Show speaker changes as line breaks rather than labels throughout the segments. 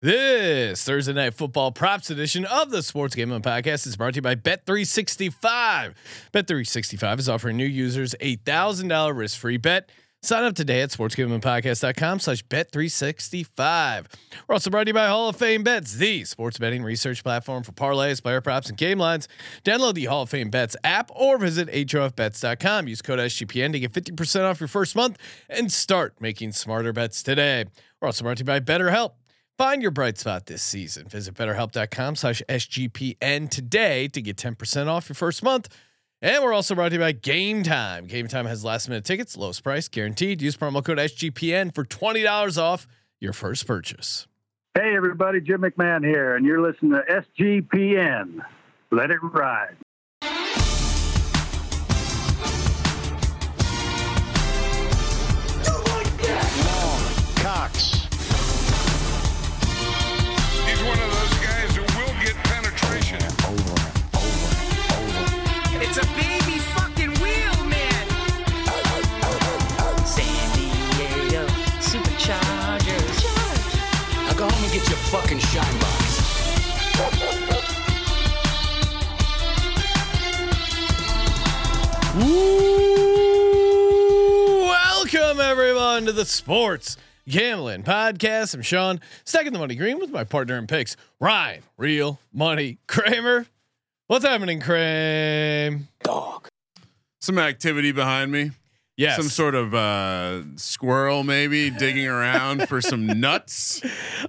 This Thursday night football props edition of the Sports Gambling Podcast is brought to you by Bet365. Bet365 is offering new users a thousand dollar risk free bet. Sign up today at sportsgamblingpodcast.com slash bet365. We're also brought to you by Hall of Fame Bets, the sports betting research platform for parlays, player props, and game lines. Download the Hall of Fame Bets app or visit HOFBets.com. Use code SGPN to get 50% off your first month and start making smarter bets today. We're also brought to you by BetterHelp. Find your bright spot this season. Visit betterhelp.com slash SGPN today to get 10% off your first month. And we're also brought to you by Game Time. Game Time has last minute tickets, lowest price guaranteed. Use promo code SGPN for $20 off your first purchase.
Hey, everybody, Jim McMahon here, and you're listening to SGPN. Let it ride.
Welcome everyone to the Sports Gambling Podcast. I'm Sean, stacking the money green with my partner in picks, Ryan, real money Kramer. What's happening, Kramer?
Dog.
some activity behind me.
Yes.
Some sort of uh, squirrel maybe digging around for some nuts.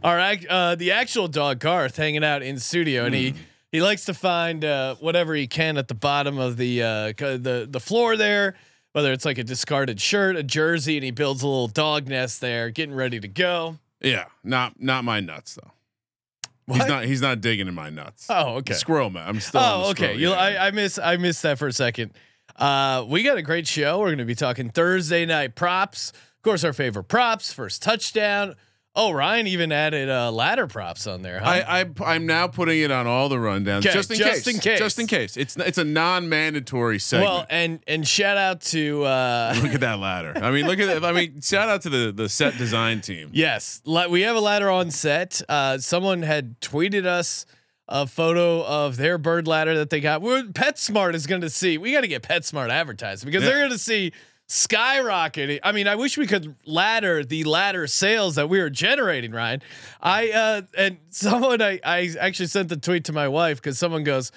All right. uh, the actual dog Garth hanging out in studio, and he he likes to find uh, whatever he can at the bottom of the uh, the the floor there. Whether it's like a discarded shirt, a jersey, and he builds a little dog nest there, getting ready to go.
Yeah, not not my nuts though.
What?
He's not he's not digging in my nuts.
Oh, okay.
Squirrel man. I'm still.
Oh, okay. You. I, I miss I missed that for a second. Uh, we got a great show. We're going to be talking Thursday night props. Of course, our favorite props, first touchdown. Oh, Ryan even added uh, ladder props on there. Huh?
I, I I'm now putting it on all the rundowns just in
just
case.
in case.
Just in case. It's it's a non-mandatory segment.
well, and and shout out to uh,
look at that ladder. I mean, look at that. I mean, shout out to the the set design team.
Yes, we have a ladder on set. Uh, someone had tweeted us a photo of their bird ladder that they got. We're, PetSmart is going to see. We got to get PetSmart advertised because they're going to see skyrocketing. I mean, I wish we could ladder the ladder sales that we are generating, Ryan. I uh, and someone I I actually sent the tweet to my wife because someone goes,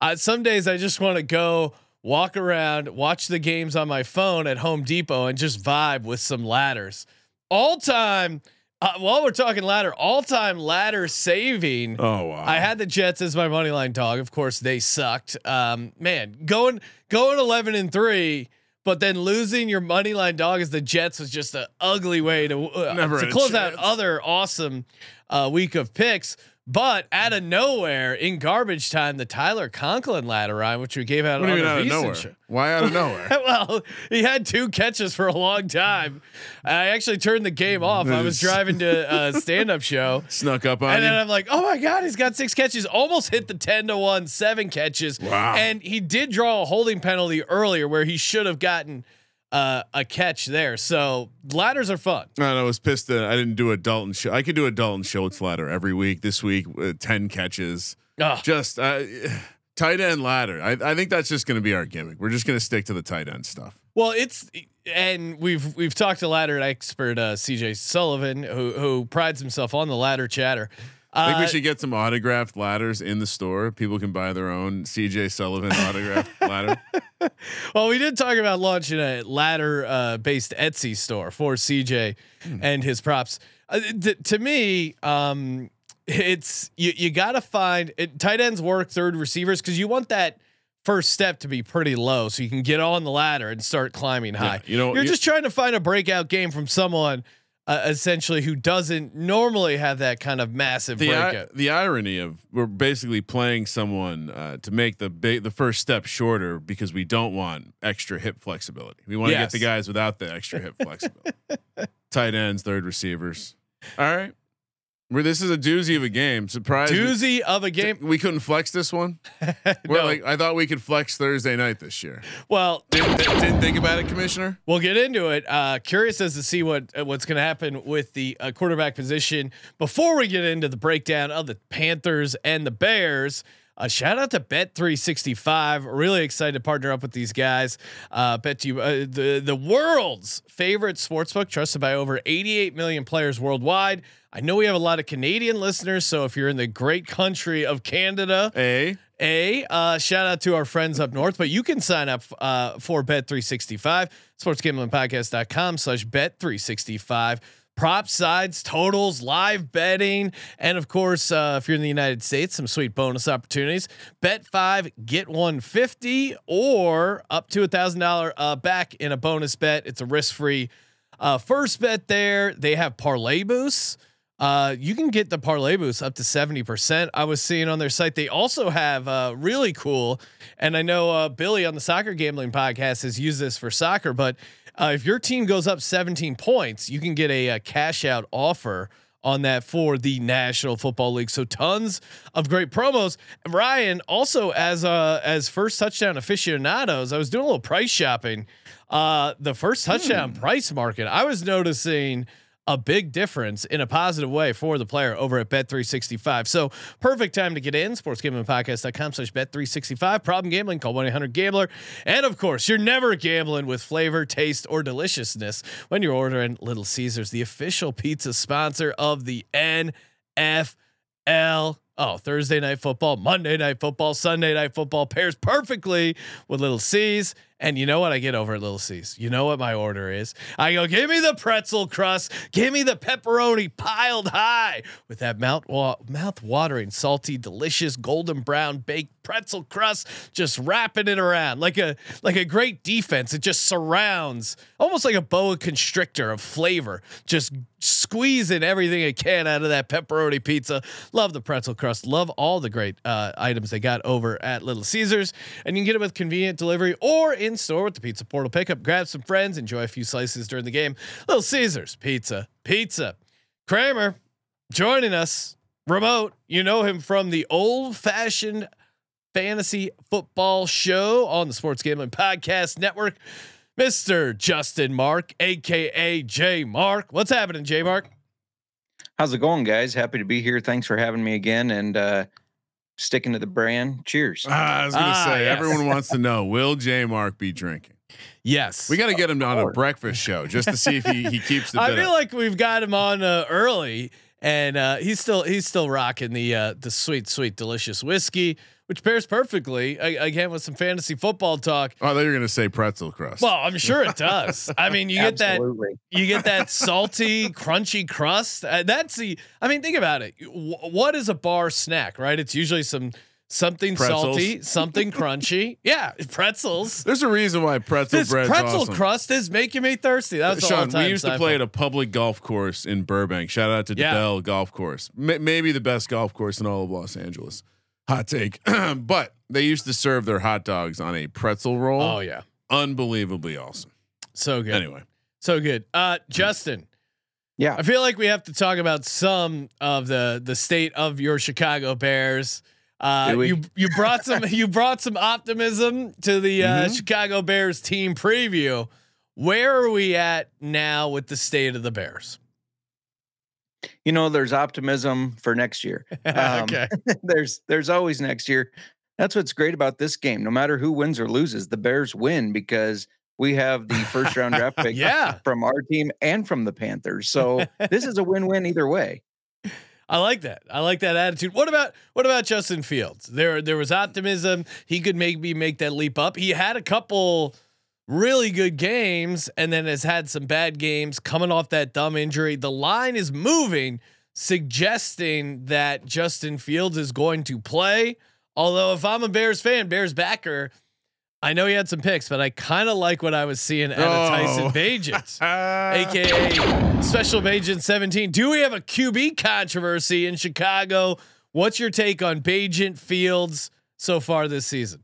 uh, some days I just want to go walk around, watch the games on my phone at Home Depot, and just vibe with some ladders. All time, uh, while we're talking ladder, all time ladder saving.
Oh wow.
I had the Jets as my money line dog. Of course, they sucked. Um, man, going going eleven and three, but then losing your money line dog as the Jets was just an ugly way to uh, to close out other awesome uh, week of picks. But out of nowhere, in garbage time, the Tyler Conklin ladder rhyme, which we gave out
what do
on
you mean out of nowhere?
show.
Why out of nowhere?
well, he had two catches for a long time. I actually turned the game off. I was driving to a stand-up show.
Snuck up on it.
And then
you.
I'm like, oh my God, he's got six catches, almost hit the 10 to 1, seven catches.
Wow.
And he did draw a holding penalty earlier where he should have gotten uh, a catch there. So ladders are fun.
And I was pissed that I didn't do a Dalton show. I could do a Dalton Schultz ladder every week. This week, uh, ten catches.
Ugh.
Just uh, tight end ladder. I, I think that's just going to be our gimmick. We're just going to stick to the tight end stuff.
Well, it's and we've we've talked to ladder expert uh, CJ Sullivan who who prides himself on the ladder chatter.
I think
Uh,
we should get some autographed ladders in the store. People can buy their own CJ Sullivan autographed ladder.
Well, we did talk about launching a ladder uh, based Etsy store for CJ and his props. Uh, th- to me, um, it's you, you got to find it, tight ends work third receivers because you want that first step to be pretty low so you can get on the ladder and start climbing high.
you know,
you're
you-
just trying to find a breakout game from someone uh, essentially who doesn't normally have that kind of massive
The, i- the irony of we're basically playing someone uh, to make the big, the first step shorter because we don't want extra hip flexibility. We want to
Yes.
get the guys without the extra hip flexibility. Tight ends, third receivers. All right. Where this is a doozy of a game. Surprise!
Doozy of a game.
We couldn't flex this one. We're
No.
like, I thought we could flex Thursday night this year.
Well,
Didn't, didn't think about it, Commissioner.
We'll get into it. Uh, curious as to see what uh, what's going to happen with the uh, quarterback position before we get into the breakdown of the Panthers and the Bears. A shout out to Bet three sixty five. Really excited to partner up with these guys. Uh, bet you uh, the the world's favorite sportsbook, trusted by over eighty eight million players worldwide. I know we have a lot of Canadian listeners, so if you're in the great country of Canada,
A.
a uh, shout out to our friends up north, but you can sign up uh, for Bet 365, sports sportsgamblingpodcast.com slash bet 365. Prop sides, totals, live betting, and of course, uh, if you're in the United States, some sweet bonus opportunities. Bet five, get one fifty, or up to a thousand dollar uh, back in a bonus bet. It's a risk free uh, first bet there. They have parlay boosts. Uh, you can get the parlay boost up to 70%. I was seeing on their site. They also have uh, really cool, and I know uh, Billy on the soccer gambling podcast has used this for soccer, but uh, if your team goes up 17 points, you can get a, a cash out offer on that for the National Football League. So tons of great promos. Ryan also as uh as first touchdown aficionados, I was doing a little price shopping. Uh the first touchdown price market, I was noticing a big difference in a positive way for the player over at Bet365. So perfect time to get in. Sportsgamblingpodcast.com slash Bet365. Problem gambling, call 1-800-GAMBLER. And of course, you're never gambling with flavor, taste, or deliciousness when you're ordering Little Caesars, the official pizza sponsor of the NFL. Oh, Thursday night football, Monday night football, Sunday night football pairs perfectly with Little C's. And you know what I get over at Little C's? You know what my order is? I go, give me the pretzel crust, give me the pepperoni piled high with that mouth wa- mouth watering, salty, delicious golden brown baked pretzel crust, just wrapping it around like a like a great defense. It just surrounds, almost like a boa constrictor of flavor, just squeezing everything it can out of that pepperoni pizza. Love the pretzel crust. Love all the great uh, items they got over at Little Caesars, and you can get it with convenient delivery or in store with the Pizza Portal pickup. Grab some friends, enjoy a few slices during the game. Little Caesars Pizza, pizza. Kramer joining us remote. You know him from the old fashioned fantasy football show on the Sports Gambling Podcast Network. Mr. Justin Mark, aka J Mark. What's happening, J Mark?
How's it going, guys? Happy to be here. Thanks for having me again and uh, sticking to the brand. Cheers.
Ah, I was gonna
Ah,
say
yes.
everyone wants to know: Will J Mark be drinking?
Yes.
We got to get him on a breakfast show just to see if he, he keeps the.
I feel
up.
like we've got him on uh, early, and uh, he's still he's still rocking the uh, the sweet, sweet, delicious whiskey, which pairs perfectly again with some fantasy football talk.
oh, I thought you were gonna say pretzel crust.
Well, I'm sure it does. I mean, you get that you get that salty, crunchy crust. Uh, that's the. I mean, think about it. W- what is a bar snack? Right? It's usually some something
Pretzels.
salty, something crunchy. Yeah, pretzels.
There's a reason why pretzel bread.
This
bread's
pretzel
awesome.
crust is making me thirsty. That's
Sean,
all time
we used to play at a public golf course in Burbank. Shout out to
Yeah.
DeBell Golf Course, M- maybe the best golf course in all of Los Angeles. Hot take, but they used to serve their hot dogs on a pretzel roll.
Oh yeah,
Unbelievably awesome.
so good.
Anyway,
So good. Uh Justin,
Yeah.
I feel like we have to talk about some of the the state of your Chicago Bears. Uh you you brought some you brought some optimism to the uh,
Mhm.
Chicago Bears team preview. Where are we at now with the state of the Bears?
You know, there's optimism for next year. Um,
okay.
there's there's always next year. That's what's great about this game. No matter who wins or loses, the Bears win because we have the first round draft pick
Yeah.
from our team and from the Panthers. So this is a win-win either way.
I like that. I like that attitude. What about what about Justin Fields? There there was optimism. He could maybe make that leap up. He had a couple really good games and then has had some bad games coming off that dumb injury. The line is moving suggesting that Justin Fields is going to play. Although if I'm a Bears fan, Bears backer, I know he had some picks, but I kind of like what I was seeing out of Tyson
Oh.
Bagent aka Special Agent 17. Do we have a QB controversy in Chicago? What's your take on Bagent Fields so far this season?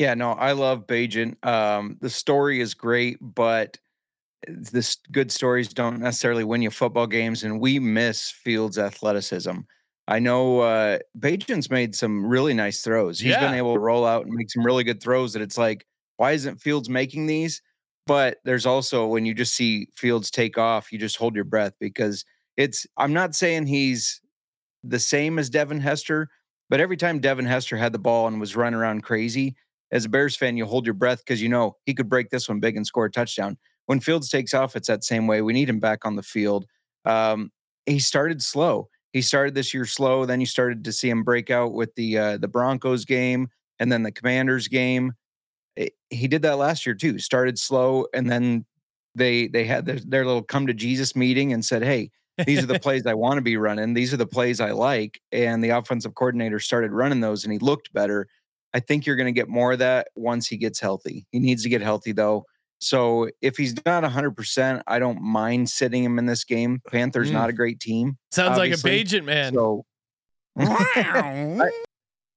Yeah, no, I love Bagent. Um, the story is great, but this good stories don't necessarily win you football games, and we miss Fields' athleticism. I know uh Bagent's made some really nice throws. He's been able to roll out and make some really good throws that it's like, why isn't Fields making these? But there's also when you just see Fields take off, you just hold your breath because it's I'm not saying he's the same as Devin Hester, but every time Devin Hester had the ball and was running around crazy, as a Bears fan, you hold your breath because you know he could break this one big and score a touchdown. When Fields takes off, it's that same way. We need him back on the field. Um, he started slow. He started this year slow. Then you started to see him break out with the uh, the Broncos game and then the Commanders game. It- he did that last year too. Started slow, and then they they had their, their little come to Jesus meeting and said, "Hey, these are the plays I want to be running. These are the plays I like." And the offensive coordinator started running those, and he looked better. I think you're going to get more of that once he gets healthy. He needs to get healthy though. So if he's not 100%, I don't mind sitting him in this game. Panthers
Mm.
not a great team.
Sounds like a
obviously.
Bagent man.
So I,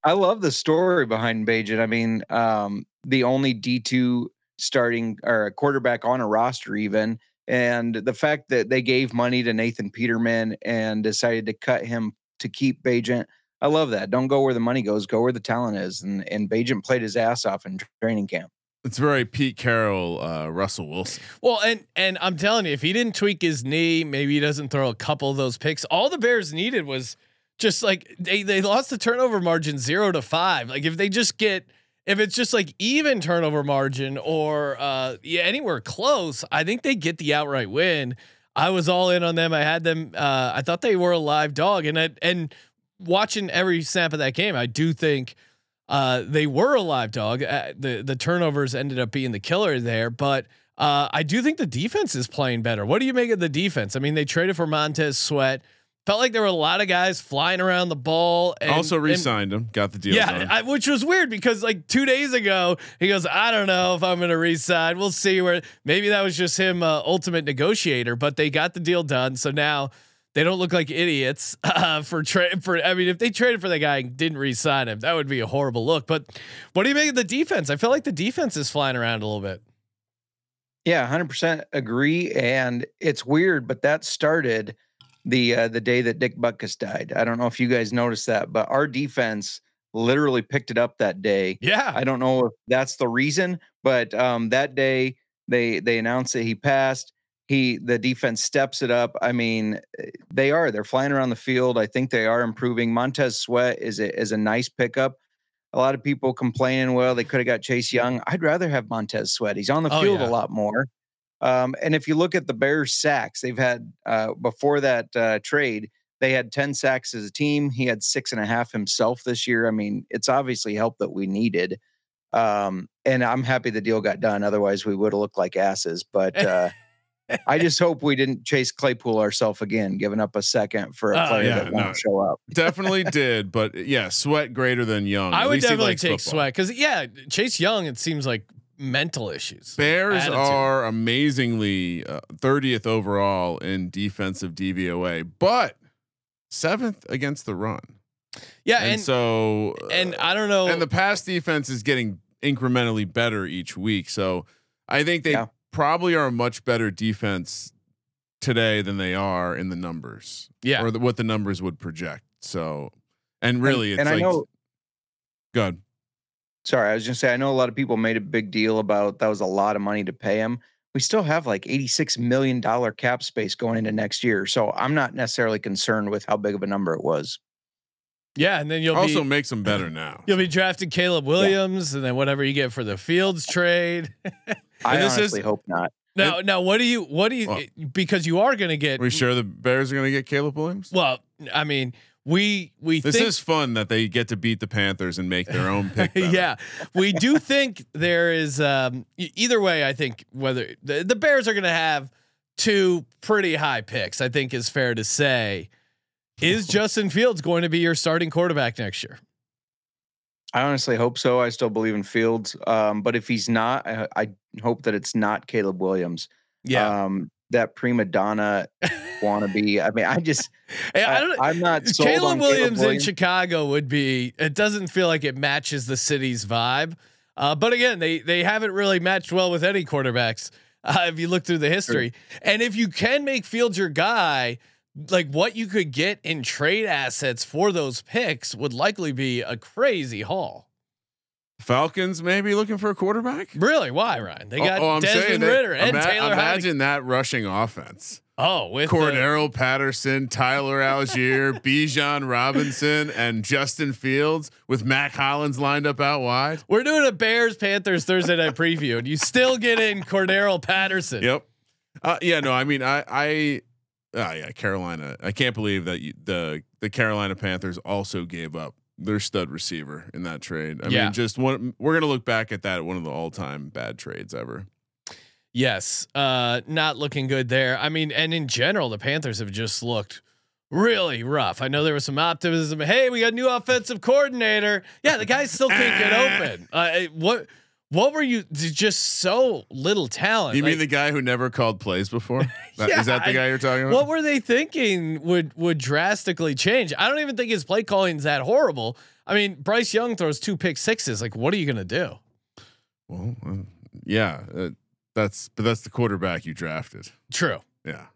I love the story behind Bagent. I mean, um, the only D2 starting or a quarterback on a roster, even. And the fact that they gave money to Nathan Peterman and decided to cut him to keep Bagent. I love that. Don't go where the money goes, go where the talent is. And and Bagent played his ass off in training camp.
It's very Pete Carroll, uh, Russell Wilson.
Well, and and I'm telling you, if he didn't tweak his knee, maybe he doesn't throw a couple of those picks. All the Bears needed was just like they they lost the turnover margin zero to five. Like if they just get if it's just like even turnover margin or uh yeah anywhere close, I think they get the outright win. I was all in on them. I had them. Uh, I thought they were a live dog, and I, and watching every snap of that game, I do think uh, they were a live dog. Uh, the the turnovers ended up being the killer there, but uh, I do think the defense is playing better. What do you make of the defense? I mean, they traded for Montez Sweat. Felt like there were a lot of guys flying around the ball. And,
also
and-
re-signed him, got the deal
yeah,
done.
I, which was weird because like two days ago he goes, I don't know if I'm going to resign. We'll see where. Maybe that was just him, uh, ultimate negotiator. But they got the deal done, so now they don't look like idiots uh, for trade. For I mean, if they traded for the guy and didn't resign him, that would be a horrible look. But what do you make of the defense? I feel like the defense is flying around a little bit.
Yeah, hundred percent agree. And it's weird, but that started the uh, the day that Dick Butkus died. I don't know if you guys noticed that, but our defense literally picked it up that day.
Yeah,
I don't know if that's the reason, but um, that day they they announced that he passed. He the defense steps it up. I mean, eh, they are they're flying around the field. I think they are improving. Montez Sweat is a is a nice pickup. A lot of people complaining, well, they could have got Chase Young. I'd rather have Montez Sweat. He's on the
Oh,
field
yeah.
a lot more. Um, and if you look at the Bears sacks, they've had uh, before that uh, trade, they had 10 sacks as a team. He had six and a half himself this year. I mean, it's obviously help that we needed. Um, and I'm happy the deal got done. Otherwise, we would have looked like asses. But uh, I just hope we didn't chase Claypool ourselves again, giving up a second for a
Oh,
player
yeah,
that won't
no.
show up.
Definitely did, but yeah, sweat greater than young.
I
At
would definitely
likes
take
football.
Sweat because yeah, Chase Young. It seems like mental issues.
Bears
attitude.
are amazingly uh, 30th overall in defensive DVOA, but seventh against the run.
yeah,
and,
and
so
and
uh,
I don't know.
and the pass defense is getting incrementally better each week. So I think they
Yeah.
Probably are a much better defense today than they are in the numbers.
Yeah.
Or the, what the numbers would project. So, and really,
and
it's
I
like,
know-
good.
Sorry, I was just say I know a lot of people made a big deal about that was a lot of money to pay him. We still have like $86 million cap space going into next year. So I'm not necessarily concerned with how big of a number it was.
Yeah, and then you'll
Also
be
makes them better now.
you'll be drafting Caleb Williams, and then whatever you get for the Fields trade.
I
And this is-
honestly hope not.
Now, now, what do you what do you
Well-
because you are going to get
Are we sure the Bears are going to get Caleb Williams?
well? I mean, we we
This
think
is fun that they get to beat the Panthers and make their own pick.
yeah, we do think there is um, either way. I think whether the, the Bears are going to have two pretty high picks, I think is fair to say. Is Justin Fields going to be your starting quarterback next year?
I honestly hope so. I still believe in Fields. Um, but if he's not, I, I hope that it's not Caleb Williams. Um, that prima donna wannabe. I mean, I just,
Hey, I.
I'm not sold
Caleb Williams,
Caleb
in Chicago would be. It doesn't feel like it matches the city's vibe. Uh, but again, they they haven't really matched well with any quarterbacks Uh, if you look through the history, and if you can make Fields your guy, like what you could get in trade assets for those picks would likely be a crazy haul.
Falcons maybe looking for a quarterback.
Really? Why, Ryan? They got
oh, I'm saying
Desmond Ridder and
ima-
Taylor.
Imagine that rushing offense.
Oh, with the-
Cordarrelle Patterson, Tyler Allgeier, Bijan Robinson, and Justin Fields with Mack Hollins lined up out wide.
we're doing a Bears Panthers Thursday night preview, and you still get in Cordarrelle Patterson.
Yep. Uh, yeah. No. I mean, I. I. Oh yeah, Carolina. I can't believe that you, the the Carolina Panthers also gave up their stud receiver in that trade. I
Yeah.
mean, just one. We're gonna look back at that one of the all time bad trades ever.
Yes, uh, not looking good there. I mean, and in general, the Panthers have just looked really rough. I know there was some optimism. Hey, we got a new offensive coordinator. Yeah, the guy still can't get open. Uh, eh, what? What were you? Just so little talent.
You mean the guy who never called plays before?
Yeah,
is that the guy you're talking about?
what were they thinking would would drastically change? I don't even think his play calling is that horrible. I mean, Bryce Young throws two pick sixes. Like, what are you gonna do?
well, uh, yeah. Uh, that's but that's the quarterback you drafted.
True.
Yeah.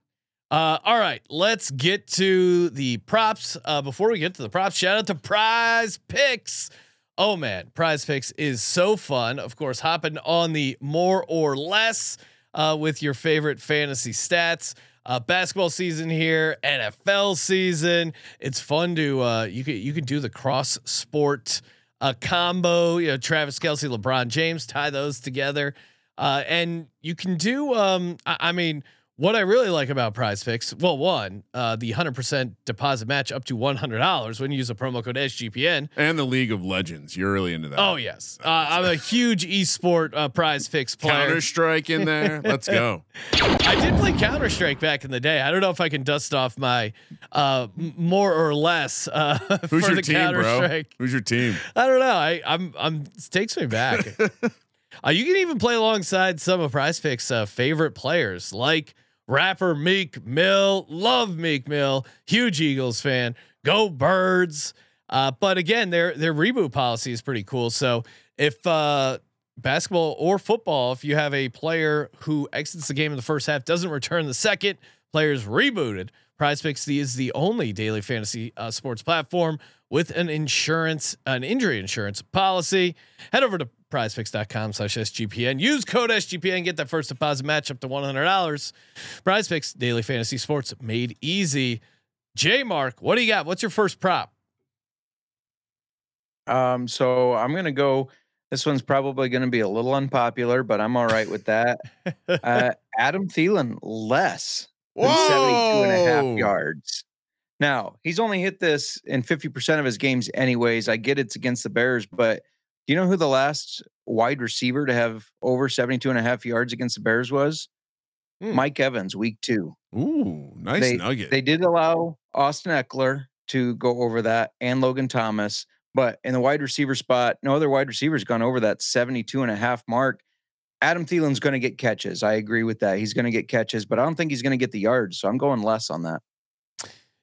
Uh, all right, let's get to the props. Uh, before we get to the props, shout out to Prize Picks. Oh man, Prize Picks is so fun. Of course, hopping on the more or less uh, with your favorite fantasy stats. Uh, basketball season here, NFL season. It's fun to uh, you can you can do the cross sport uh, combo. You know, Travis Kelce, LeBron James, tie those together, uh, and you can do. Um, I, I mean. What I really like about Prize Picks, well, one, uh, the hundred percent deposit match up to one hundred dollars when you use a promo code SGPN.
And the League of Legends. You're really into that.
Oh yes, uh, I'm a huge esport uh, Prize Picks player.
Counter Strike in there. Let's go.
I did play Counter Strike back in the day. I don't know if I can dust off my uh, more or less uh,
Who's
for
your
the
team,
Counter
bro?
Strike.
Who's your team?
I don't know. I, I'm I'm it takes me back. uh, you can even play alongside some of Prize Picks' uh, favorite players, like rapper Meek Mill. Love Meek Mill. Huge Eagles fan. Go Birds. Uh, but again, their their reboot policy is pretty cool. So if uh, basketball or football, if you have a player who exits the game in the first half, doesn't return the second, players rebooted. Prize Picks is the only daily fantasy uh, sports platform with an insurance, an injury insurance policy. Head over to prizepicks.com slash SGPN. Use code SGPN. Get that first deposit match up to $100. Prize Picks, daily fantasy sports made easy. J Mark, what do you got? What's your first prop?
Um, so I'm gonna go. This one's probably gonna be a little unpopular, but I'm all right with that. Uh, Adam Thielen less than 72 and a half yards. Now, he's only hit this in 50% of his games anyways. I get it's against the Bears, but do you know who the last wide receiver to have over 72 and a half yards against the Bears was?
Hmm.
Mike Evans, week two.
Ooh, nice
They-
nugget.
They did allow Austin Ekeler to go over that and Logan Thomas, but in the wide receiver spot, no other wide receiver's gone over that 72 and a half mark. Adam Thielen's going to get catches. I agree with that. He's going to get catches, but I don't think he's going to get the yards. So I'm going less on that.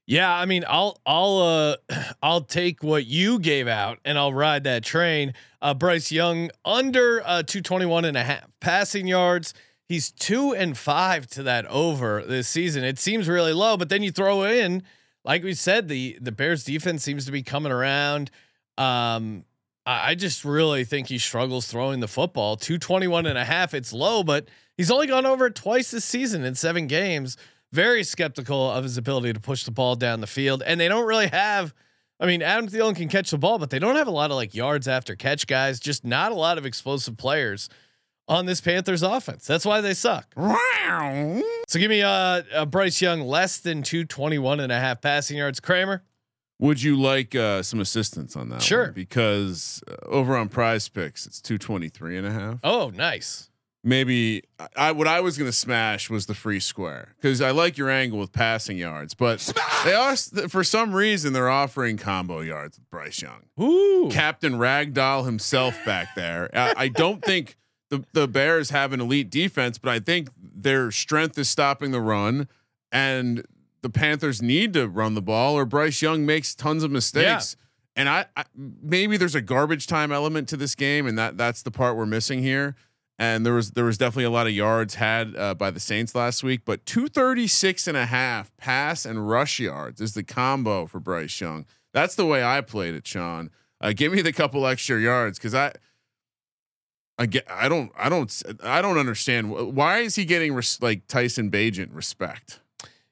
Yeah, I mean, I'll I'll uh I'll take what you gave out and I'll ride that train. Uh Bryce Young under uh 221 and a half passing yards. He's 2 and 5 to that over this season. It seems really low, but then you throw in like we said the the Bears defense seems to be coming around. Um I I just really think he struggles throwing the football. 221 and a half, it's low, but he's only gone over it twice this season in 7 games very skeptical of his ability to push the ball down the field. And they don't really have, I mean, Adam Thielen can catch the ball, but they don't have a lot of like yards after catch guys, just not a lot of explosive players on this Panthers offense. That's why they suck. So give me uh, a Bryce Young less than 221 and a half passing yards. Kramer.
Would you like uh, some assistance on that? one?
Sure.
Because uh, over on Prize Picks, it's 223 and a half.
Oh, nice.
Maybe I, I what I was going to smash was the free square because I like your angle with passing yards, but they are for some reason they're offering combo yards with Bryce Young.
Ooh.
Captain Ragdoll himself back there. I, I don't think the the Bears have an elite defense, but I think their strength is stopping the run, and the Panthers need to run the ball, or Bryce Young makes tons of mistakes. And I, I maybe there's a garbage time element to this game, and that that's the part we're missing here. And there was there was definitely a lot of yards had uh, by the Saints last week, but 236 and a half pass and rush yards is the combo for Bryce Young. That's the way I played it, Sean. Uh, give me the couple extra yards because I. I get. I don't. I don't. I don't understand. Why is he getting res- like Tyson Bagent respect?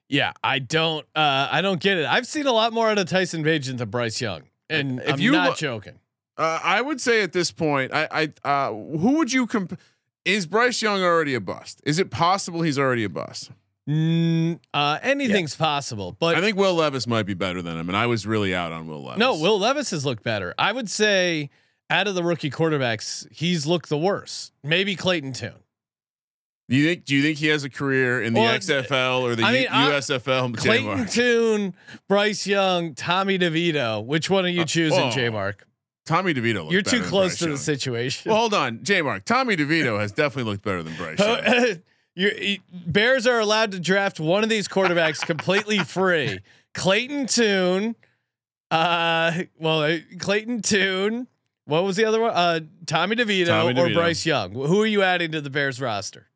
Yeah, I don't. Uh, I don't get it. I've seen a lot more out of Tyson Bagent than Bryce Young, and
If
I'm
you
not
look-
joking.
Uh, I would say at this point, I, I, uh, who would you comp? Is Bryce Young already a bust? Is it possible he's already a bust?
Mm, uh, anything's possible, but
I think Will Levis might be better than him, and I was really out on Will Levis.
no, Will Levis has looked better. I would say out of the rookie quarterbacks, he's looked the worst. Maybe Clayton Tune.
Do you think? Do you think he has a career in the
Well,
XFL or the
I
U-
mean, I-
USFL?
Clayton? Tune, Bryce Young, Tommy DeVito. Which one are you
Uh,
choosing,
oh,
J Mark?
Tommy DeVito. looked
You're
better
too
than
close
Bryce
to the
Young.
situation.
Well, hold on, J Mark. Tommy DeVito has definitely looked better than Bryce. Young.
you you- Bears are allowed to draft one of these quarterbacks completely free. Clayton Tune, uh, well, uh, Clayton Tune. What was the other one? Uh, Tommy DeVito,
Tommy
or Bryce Young. Who are you adding to the Bears roster?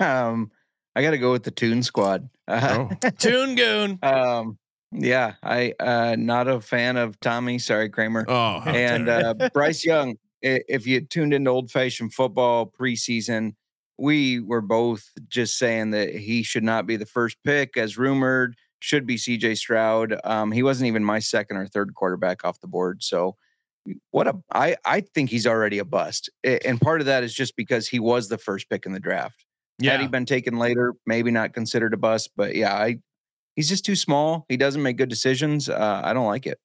Um, I got to go with the Toon Squad. Uh,
Oh.
Tune Goon.
um, yeah, I uh, not a fan of Tommy. Sorry, Kramer.
Oh,
and uh, Bryce Young. If you tuned into old fashioned football preseason, we were both just saying that he should not be the first pick, as rumored. Should be C.J. Stroud. Um, he wasn't even my second or third quarterback off the board. So, what a I I think he's already a bust, and part of that is just because he was the first pick in the draft. Yeah. Had he been taken later, maybe not considered a bust. But yeah, I he's just too small. He doesn't make good decisions. Uh, I don't like it.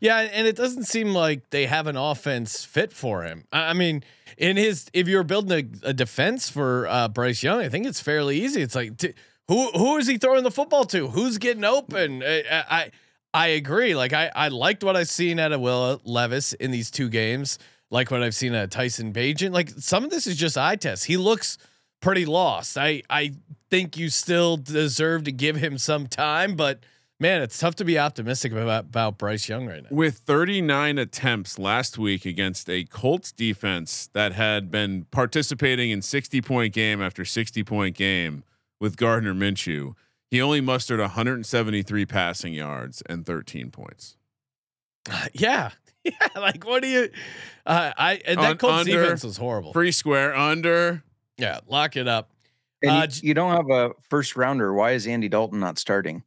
yeah, and it doesn't seem like they have an offense fit for him. I mean, in his, if you're building a, a defense for uh, Bryce Young, I think it's fairly easy. It's like, t- who who is he throwing the football to? Who's getting open? I I, I- agree. Like I I liked what I've seen out of Will Levis in these two games. Like what I've seen at Tyson Bagent. Like some of this is just eye test. He looks pretty lost. I I think you still deserve to give him some time, but man, it's tough to be optimistic about about Bryce Young right now.
with 39 attempts last week against a Colts defense that had been participating in 60 point game after 60 point game with Gardner Minshew, he only mustered 173 passing yards and 13 points.
Yeah. Yeah. Like, what do you, uh, I, and that
Un-
Colts
under-
defense was horrible.
Free square under.
Yeah. Lock it up.
And
Uh,
you, you don't have a first rounder. Why is Andy Dalton not starting?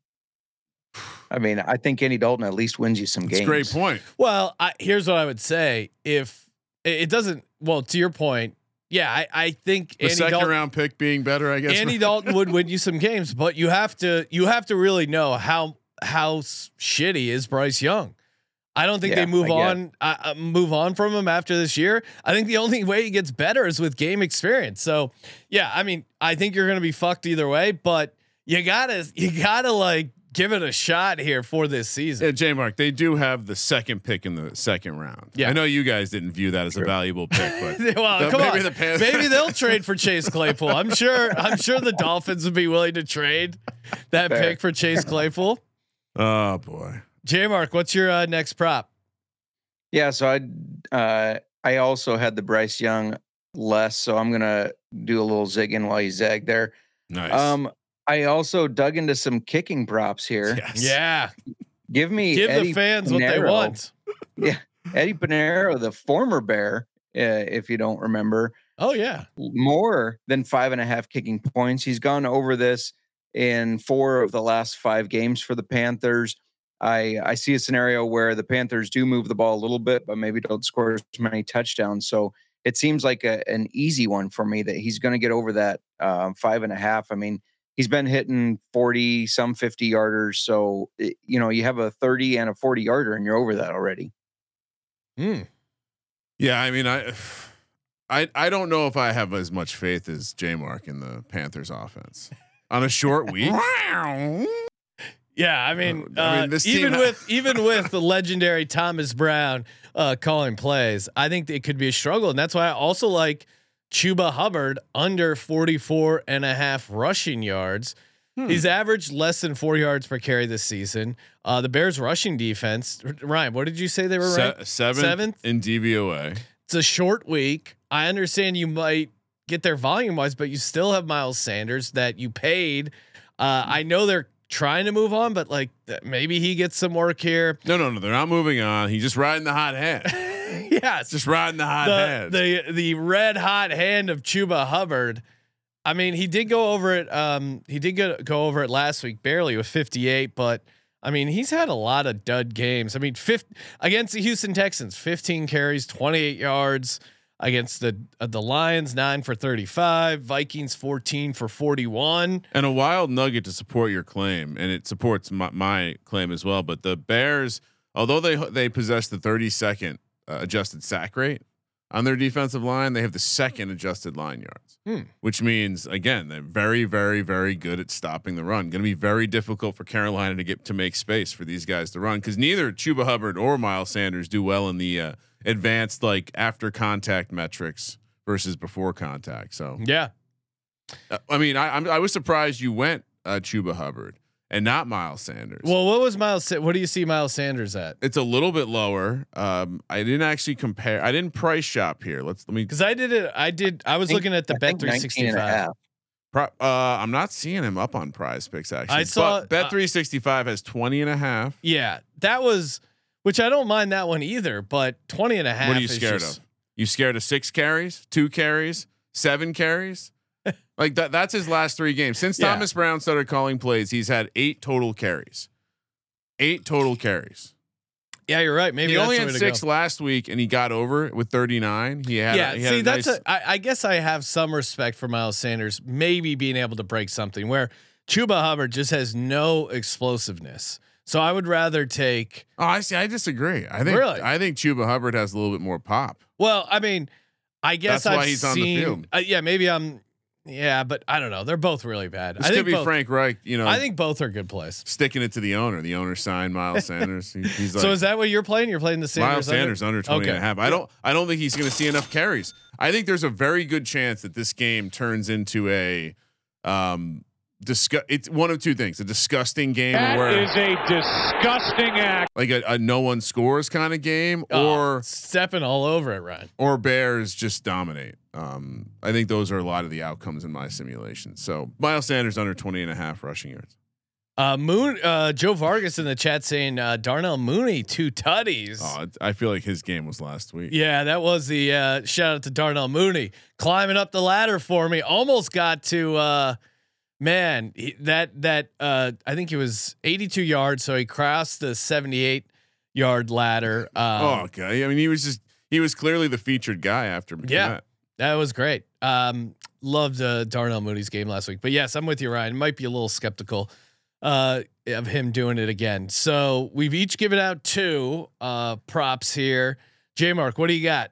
I mean, I think Andy Dalton at least wins you some
That's
games.
great point.
Well, I, here's what I would say. If it it doesn't, well, to your point, yeah, I, I think
The
Andy
second
Dalton,
round pick being better, I guess.
Andy Dalton would win you some games, but you have to, you have to really know how, how shitty is Bryce Young. I don't think
Yeah,
they move
I
on, uh, uh, move on from him after this year. I think the only way he gets better is with game experience. So, yeah, I mean, I think you're going to be fucked either way, but you gotta, you gotta like give it a shot here for this season.
Yeah, J Mark, they do have the second pick in the second round.
Yeah.
I know you guys didn't view that as a valuable pick, but
well,
the-
come
maybe
on.
the Panthers-
maybe they'll trade for Chase Claypool. I'm sure. I'm sure the Dolphins would be willing to trade that
Fair.
pick for Chase Claypool.
oh boy.
J Mark, what's your uh, next prop?
Yeah, so I uh I also had the Bryce Young less, so I'm gonna do a little zigging while you zag there.
Nice.
Um, I also dug into some kicking props here.
yes.
Yeah,
Give me
give
Eddie
the fans what they want.
yeah, Eddy Piñeiro, the former Bear, uh, if you don't remember,
Oh yeah,
more than five and a half kicking points. He's gone over this in four of the last five games for the Panthers. I I see a scenario where the Panthers do move the ball a little bit, but maybe don't score as many touchdowns. So it seems like a, an easy one for me that he's going to get over that um, five and a half. I mean, he's been hitting 40, some 50 yarders. So, it- you know, you have a 30 and a 40 yarder and you're over that already.
Hmm.
Yeah, I mean, I, I, I don't know if I have as much faith as J Mark in the Panthers offense on a short week.
yeah. I mean,
Uh, I mean,
uh,
team
even
ha-
with even with the legendary Thomas Brown uh, calling plays, I think it could be a struggle, and that's why I also like Chuba Hubbard under 44 and a half rushing yards. He's averaged less than four yards per carry this season. Uh, the Bears rushing defense, Ryan, what did you say they were
Se-
ranked?
seventh,
Seventh?
in DVOA.
It's a short week. I understand you might get there volume wise, but you still have Miles Sanders that you paid. Uh, I know they're trying to move on, but like maybe he gets some work here.
No, no, no. They're not moving on. He's just riding the hot hand.
yeah, it's
just riding the hot
the,
hand.
the the red hot hand of Chuba Hubbard. I mean, he did go over it. Um, he did go, go over it last week, barely with 58, but I mean, he's had a lot of dud games. I mean, fifth against the Houston Texans, 15 carries, 28 yards against the uh, the Lions, nine for 35, Vikings, 14 for 41.
and a wild nugget to support your claim, and it supports my, my claim as well. But the Bears, although they they possess the 32nd uh, adjusted sack rate on their defensive line, they have the second adjusted line yards,
Hmm.
which means again they're very, very, very good at stopping the run. Going to be very difficult for Carolina to get to make space for these guys to run because neither Chuba Hubbard or Miles Sanders do well in the uh, advanced like after contact metrics versus before contact. So
Yeah.
uh, I mean, I I'm, I was surprised you went uh, Chuba Hubbard and not Miles Sanders.
Well, what was Miles? Sa- What do you see Miles Sanders at?
it's a little bit lower. Um, I didn't actually compare. I didn't price shop here. Let's let me.
Because I did it. I did. I was
think-
looking at the
I
Bet
think 19 and a
365.
half.
Pro, uh, I'm not seeing him up on Prize Picks actually.
I saw-
but Bet
uh,
365 has 20 and a half.
Yeah, that was, which I don't mind that one either, but 20 and a half.
What are you scared
just-
of? You scared of six carries, two carries, seven carries? like that. That's his last three games since
Yeah.
Thomas Brown started calling plays. He's had eight total carries. Eight total carries.
Yeah, you're right. Maybe
he only had six last week, and he got over it with 39. He had.
Yeah,
he had
see,
a
that's
nice,
a. I, I guess I have some respect for Miles Sanders, maybe being able to break something where Chuba Hubbard just has no explosiveness. So I would rather take.
Oh, I see. I disagree. I think
Really?
I think Chuba Hubbard has a little bit more pop.
Well, I mean, I guess
That's why
I've
he's on the
seen-
field.
uh, yeah, maybe I'm. Yeah, but I don't know. They're both really bad.
This
I
could be
both,
Frank Reich. You know,
I think both are good plays.
sticking it to the owner. The owner signed Miles Sanders. He- he's like
so is that what you're playing? You're playing the Sanders.
Miles
under?
Sanders under 20 and a
Okay.
half. I don't I don't think he's going to see enough carries. I think there's a very good chance that this game turns into a um discuss it's one of two things. A disgusting game where it is
a disgusting act.
like a, a no one scores kind of game
Oh,
or
stepping all over it, Ryan.
or Bears just dominate. Um, I think those are a lot of the outcomes in my simulation. So Miles Sanders under 20 and a half rushing yards.
Uh, Moon, uh, Joe Vargas in the chat saying uh, Darnell Mooney two tutties.
Oh, I feel like his game was last week.
Yeah, that was the uh, shout out to Darnell Mooney climbing up the ladder for me. Almost got to uh, man he, that that uh, I think he was 82 yards, so he crossed the 78 yard ladder. Um,
oh, okay. I mean, he was just he was clearly the featured guy after McKinnon.
Yeah. That was great. Um, loved uh, Darnell Mooney's game last week, but yes, I'm with you, Ryan. Might be a little skeptical uh, of him doing it again. So we've each given out two uh, props here. J Mark, what do you got?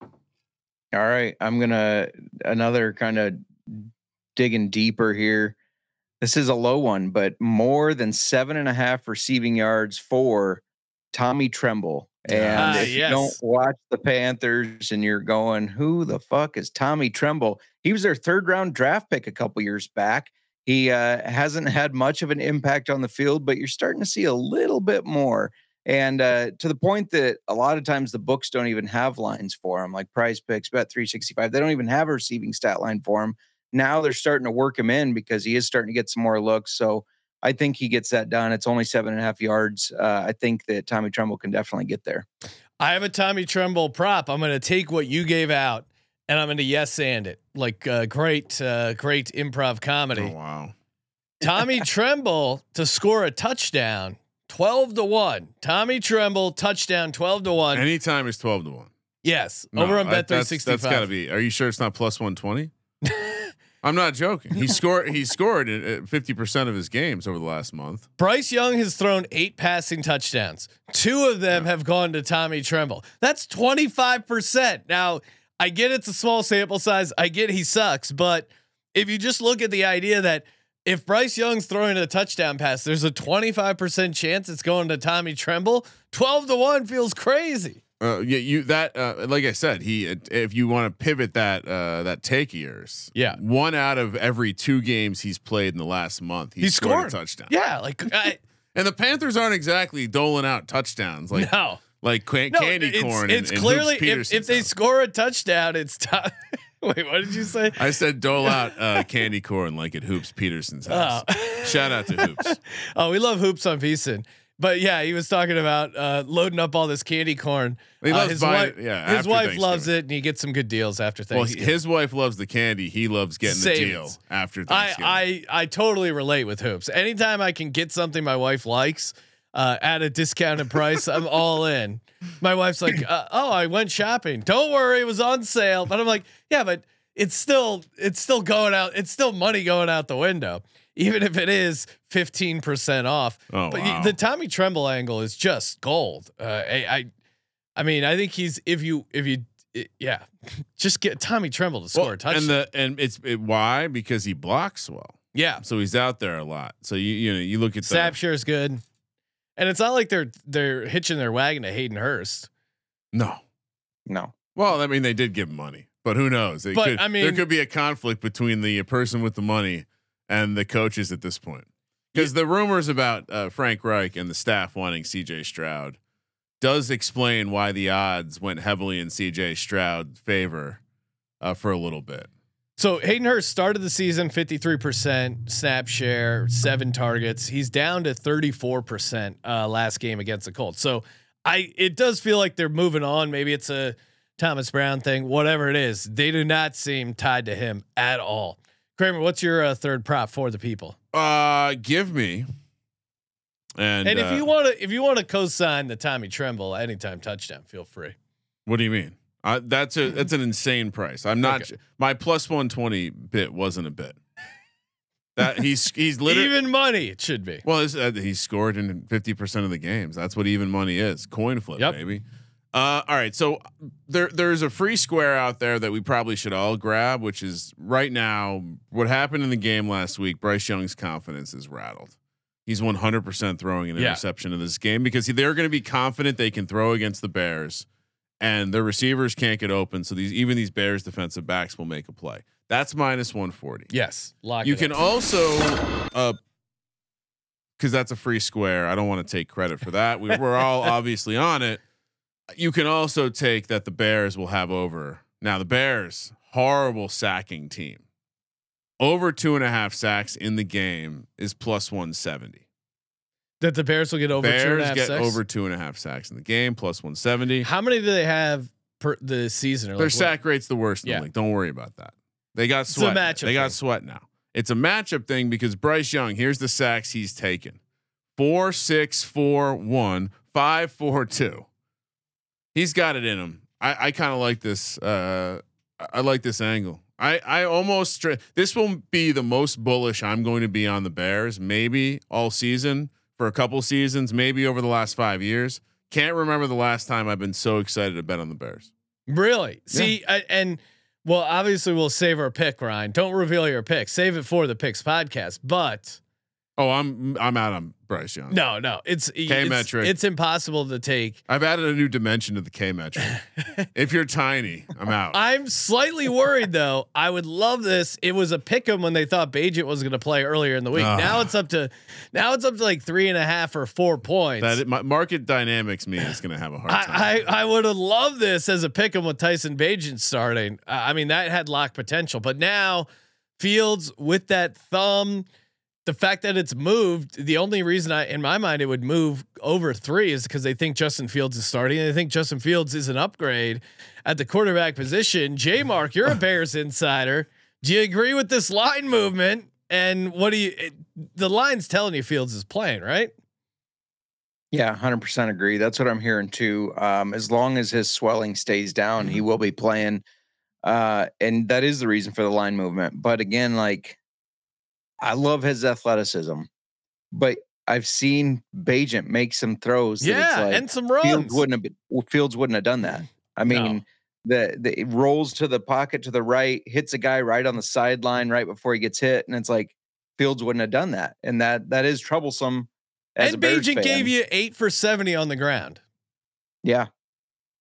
All right, I'm gonna another kind of digging deeper here. This is a low one, but more than seven and a half receiving yards for Tommy Tremble. And
Ah,
if you don't watch the Panthers and you're going, who the fuck is Tommy Tremble? He was their third round draft pick a couple years back. He uh, hasn't had much of an impact on the field, but you're starting to see a little bit more. And uh, to the point that a lot of times the books don't even have lines for him, like Prize Picks, Bet 365. They don't even have a receiving stat line for him. Now they're starting to work him in because he is starting to get some more looks. So I think he gets that done. It's only seven and a half yards. Uh, I think that Tommy Tremble can definitely get there.
I have a Tommy Tremble prop. I'm going to take what you gave out and I'm going to yes and it like uh, great, uh, great improv comedy.
Oh wow.
Tommy Tremble to score a touchdown, 12 to 1. Tommy Tremble touchdown 12 to 1.
Anytime is 12 to 1.
yes,
No,
over on
I-
Bet
that's-
365.
That's got to be. Are you sure it's not plus 120? I'm not joking. He scored. He scored at uh, fifty percent of his games over the last month.
Bryce Young has thrown eight passing touchdowns. Two of them have gone to Tommy Tremble. That's 25%. Now, I get it's a small sample size. I get he sucks, but if you just look at the idea that if Bryce Young's throwing a touchdown pass, there's a 25% chance it's going to Tommy Tremble. 12 to 1 feels crazy.
Uh, yeah, you that uh, like I said, he if you want to pivot that uh, that take yours,
Yeah.
one out of every two games he's played in the last month, he's
He
scored,
scored.
a touchdown.
Yeah, like I,
and the Panthers aren't exactly doling out touchdowns. Like
no.
like can-
No,
candy
it's,
corn.
It's
in
clearly
Hoops
if, if they
house.
score a touchdown, it's time. Wait, what did you say?
I said dole out uh, candy corn like at Hoops Peterson's house.
Oh.
Shout out to Hoops.
Oh, we love hoops on Beeson. But yeah, he was talking about uh, loading up all this candy corn.
He
Uh, his
buying-
wife,
yeah,
his wife loves it, and he gets some good deals after
Well, he- his wife loves the candy. He loves getting the deal after
I,
Thanksgiving.
I I totally relate with hoops. Anytime I can get something my wife likes uh, at a discounted price, I'm all in. My wife's like, uh, "Oh, I went shopping. Don't worry, it was on sale." But I'm like, "Yeah, but it's still it's still going out. It's still money going out the window, even if it is 15 percent off."
Oh,
but
wow.
the Tommy Tremble angle is just gold. Uh, I, I I mean, I think he's if you if you it- yeah, just get Tommy Tremble to score
Well,
a touchdown.
and the and it's it, why because he blocks well,
yeah,
so he's out there a lot. So you you know you look at the
snap share is good, and it's not like they're they're hitching their wagon to Hayden Hurst.
no.
No.
Well, I mean they did give him money, but who knows? It
But,
could,
I mean, there
could be a conflict between the person with the money and the coaches at this point. Because the rumors about uh, Frank Reich and the staff wanting CJ Stroud does explain why the odds went heavily in CJ Stroud's favor uh, for a little bit.
So Hayden Hurst started the season 53% snap share, seven targets. He's down to 34% uh, last game against the Colts. So I it does feel like they're moving on. Maybe it's a Thomas Brown thing, whatever it is. They do not seem tied to him at all. Kramer, what's your uh, third prop for the people?
Uh, give me. And,
And,
uh,
if you want to, if you want to co-sign the Tommy Tremble anytime touchdown, feel free.
what do you mean? Uh, that's a that's an insane price. I'm not
Okay.
my plus 120 bit wasn't a bit. That he's he's literally
Even money, it should be.
Well, uh, he scored in 50% of the games. That's what even money is. Coin flip,
Yep.
baby. Uh, all right. So there, there's a free square out there that we probably should all grab, which is right now what happened in the game last week. Bryce Young's confidence is rattled. He's 100% throwing an
Yeah.
interception in this game because they're going to be confident they can throw against the Bears and their receivers can't get open. So these, even these Bears defensive backs will make a play. That's minus 140.
Yes, lock
You can
up.
also, uh, because that's a free square. I don't want to take credit for that. We, we're all obviously on it. You can also take that the Bears will have over. Now the Bears, horrible sacking team. Over two and a half sacks in the game is plus one seventy.
that the Bears will get over two and a
Bears
half
get
sacks?
over two and a half sacks in the game, plus one seventy.
How many do they have per the season?
Their
like what-
sack rate's the worst in
Yeah.
the league. Don't worry about that. They got
a
sweat. They got sweat now. It's a matchup thing because Bryce Young, here's the sacks he's taken. Four, six, four, one, five, four, two. He's got it in him. I, I kind of like this. Uh, I- like this angle. I, I almost this will be the most bullish I'm going to be on the Bears, maybe all season for a couple seasons, maybe over the last five years. Can't remember the last time I've been so excited to bet on the Bears.
Really? See, I, and well, obviously we'll save our pick, Ryan. Don't reveal your pick. Save it for the picks podcast. But
Oh, I'm I'm out on Bryce Young.
no, no, it's it's,
K-metric.
it's impossible to take.
I've added a new dimension to the K metric. if you're tiny, I'm out.
I'm slightly worried though. I would love this. It was a pick 'em when they thought Bagent was going to play earlier in the week.
Ah.
now it's up to now it's up to like three and a half or four points.
that it, my market dynamics me is going to have a hard time.
I, I, I would have loved this as a pick 'em with Tyson Bagent starting. Uh, I mean, that had lock potential, but now Fields with that thumb, the fact that it's moved, the only reason I, in my mind, it would move over three is because they think Justin Fields is starting. And they think Justin Fields is an upgrade at the quarterback position. J Mark, you're a Bears insider. Do you agree with this line movement? And what do you, it, the line's telling you Fields is playing, right?
Yeah, hundred percent agree. That's what I'm hearing too. Um, as long as his swelling stays down, he will be playing. Uh, and that is the reason for the line movement. But again, like I love his athleticism, but I've seen Bagent make some throws. that it's
Yeah.
like,
and some runs.
Fields wouldn't have been, Fields wouldn't have done that. I
No.
mean, the the it rolls to the pocket to the right, hits a guy right on the sideline right before he gets hit, and it's like Fields wouldn't have done that, and that that is troublesome. As
and
Bagent
gave you eight for 70 on the ground.
yeah,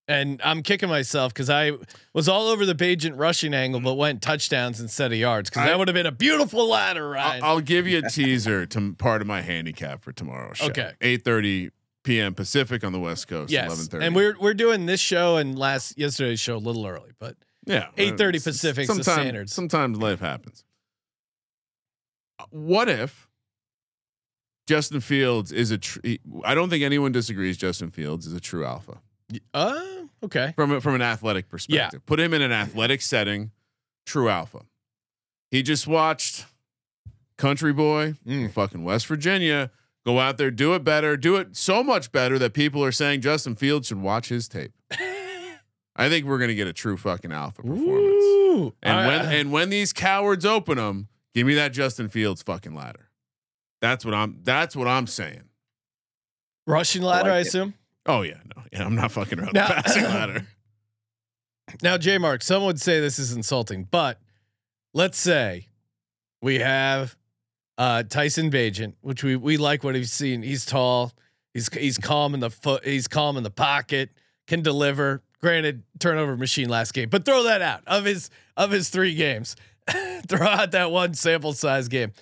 And I'm kicking myself because I was all over the Bagent rushing angle, but went touchdowns instead of yards because that would have been a beautiful ladder, Ryan.
I'll, I'll give you a teaser to part of my handicap for tomorrow's show.
Okay.
eight thirty p.m. Pacific on the West Coast.
Yes,
eleven thirty.
and we're we're doing this show and last yesterday's show a little early, but
yeah,
8:30
Pacific
Pacific's the
Sometimes,
standards.
sometimes life happens. Uh, What if Justin Fields is a? Tr- he- I don't think anyone disagrees. Justin Fields is a true alpha
uh okay.
from a, from an athletic perspective. yeah. Put him in an athletic setting, true alpha. He just watched Country Boy,
Mm.
fucking West Virginia, go out there, do it better, do it so much better that people are saying Justin Fields should watch his tape. I think we're gonna get a true fucking alpha performance.
Ooh.
And
I-
when
I-
and when these cowards open them, give me that Justin Fields fucking ladder. That's what I'm. That's what I'm saying.
rushing ladder, I,
like it.
assume.
Oh yeah, no, yeah, I'm not fucking around.
Now-
the passing ladder.
Now, J Mark, some would say this is insulting, but let's say we have uh, Tyson Bagent, which we we like what he's seen. He's tall. He's he's calm in the foot. He's calm in the pocket. Can deliver. Granted, turnover machine last game, but throw that out of his of his three games. throw out that one sample size game.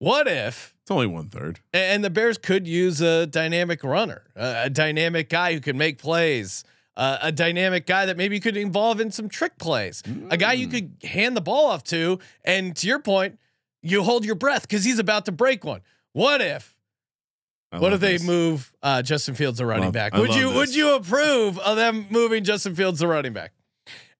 What if
It's only one third.
and the Bears could use a dynamic runner, a, a dynamic guy who can make plays, uh, a dynamic guy that maybe could involve in some trick plays, a guy you could hand the ball off to. And to your point, you hold your breath because he's about to break one. What if?
I
what if they move uh, Justin Fields to running
Love-
back? Would you would you approve of them moving Justin Fields to running back?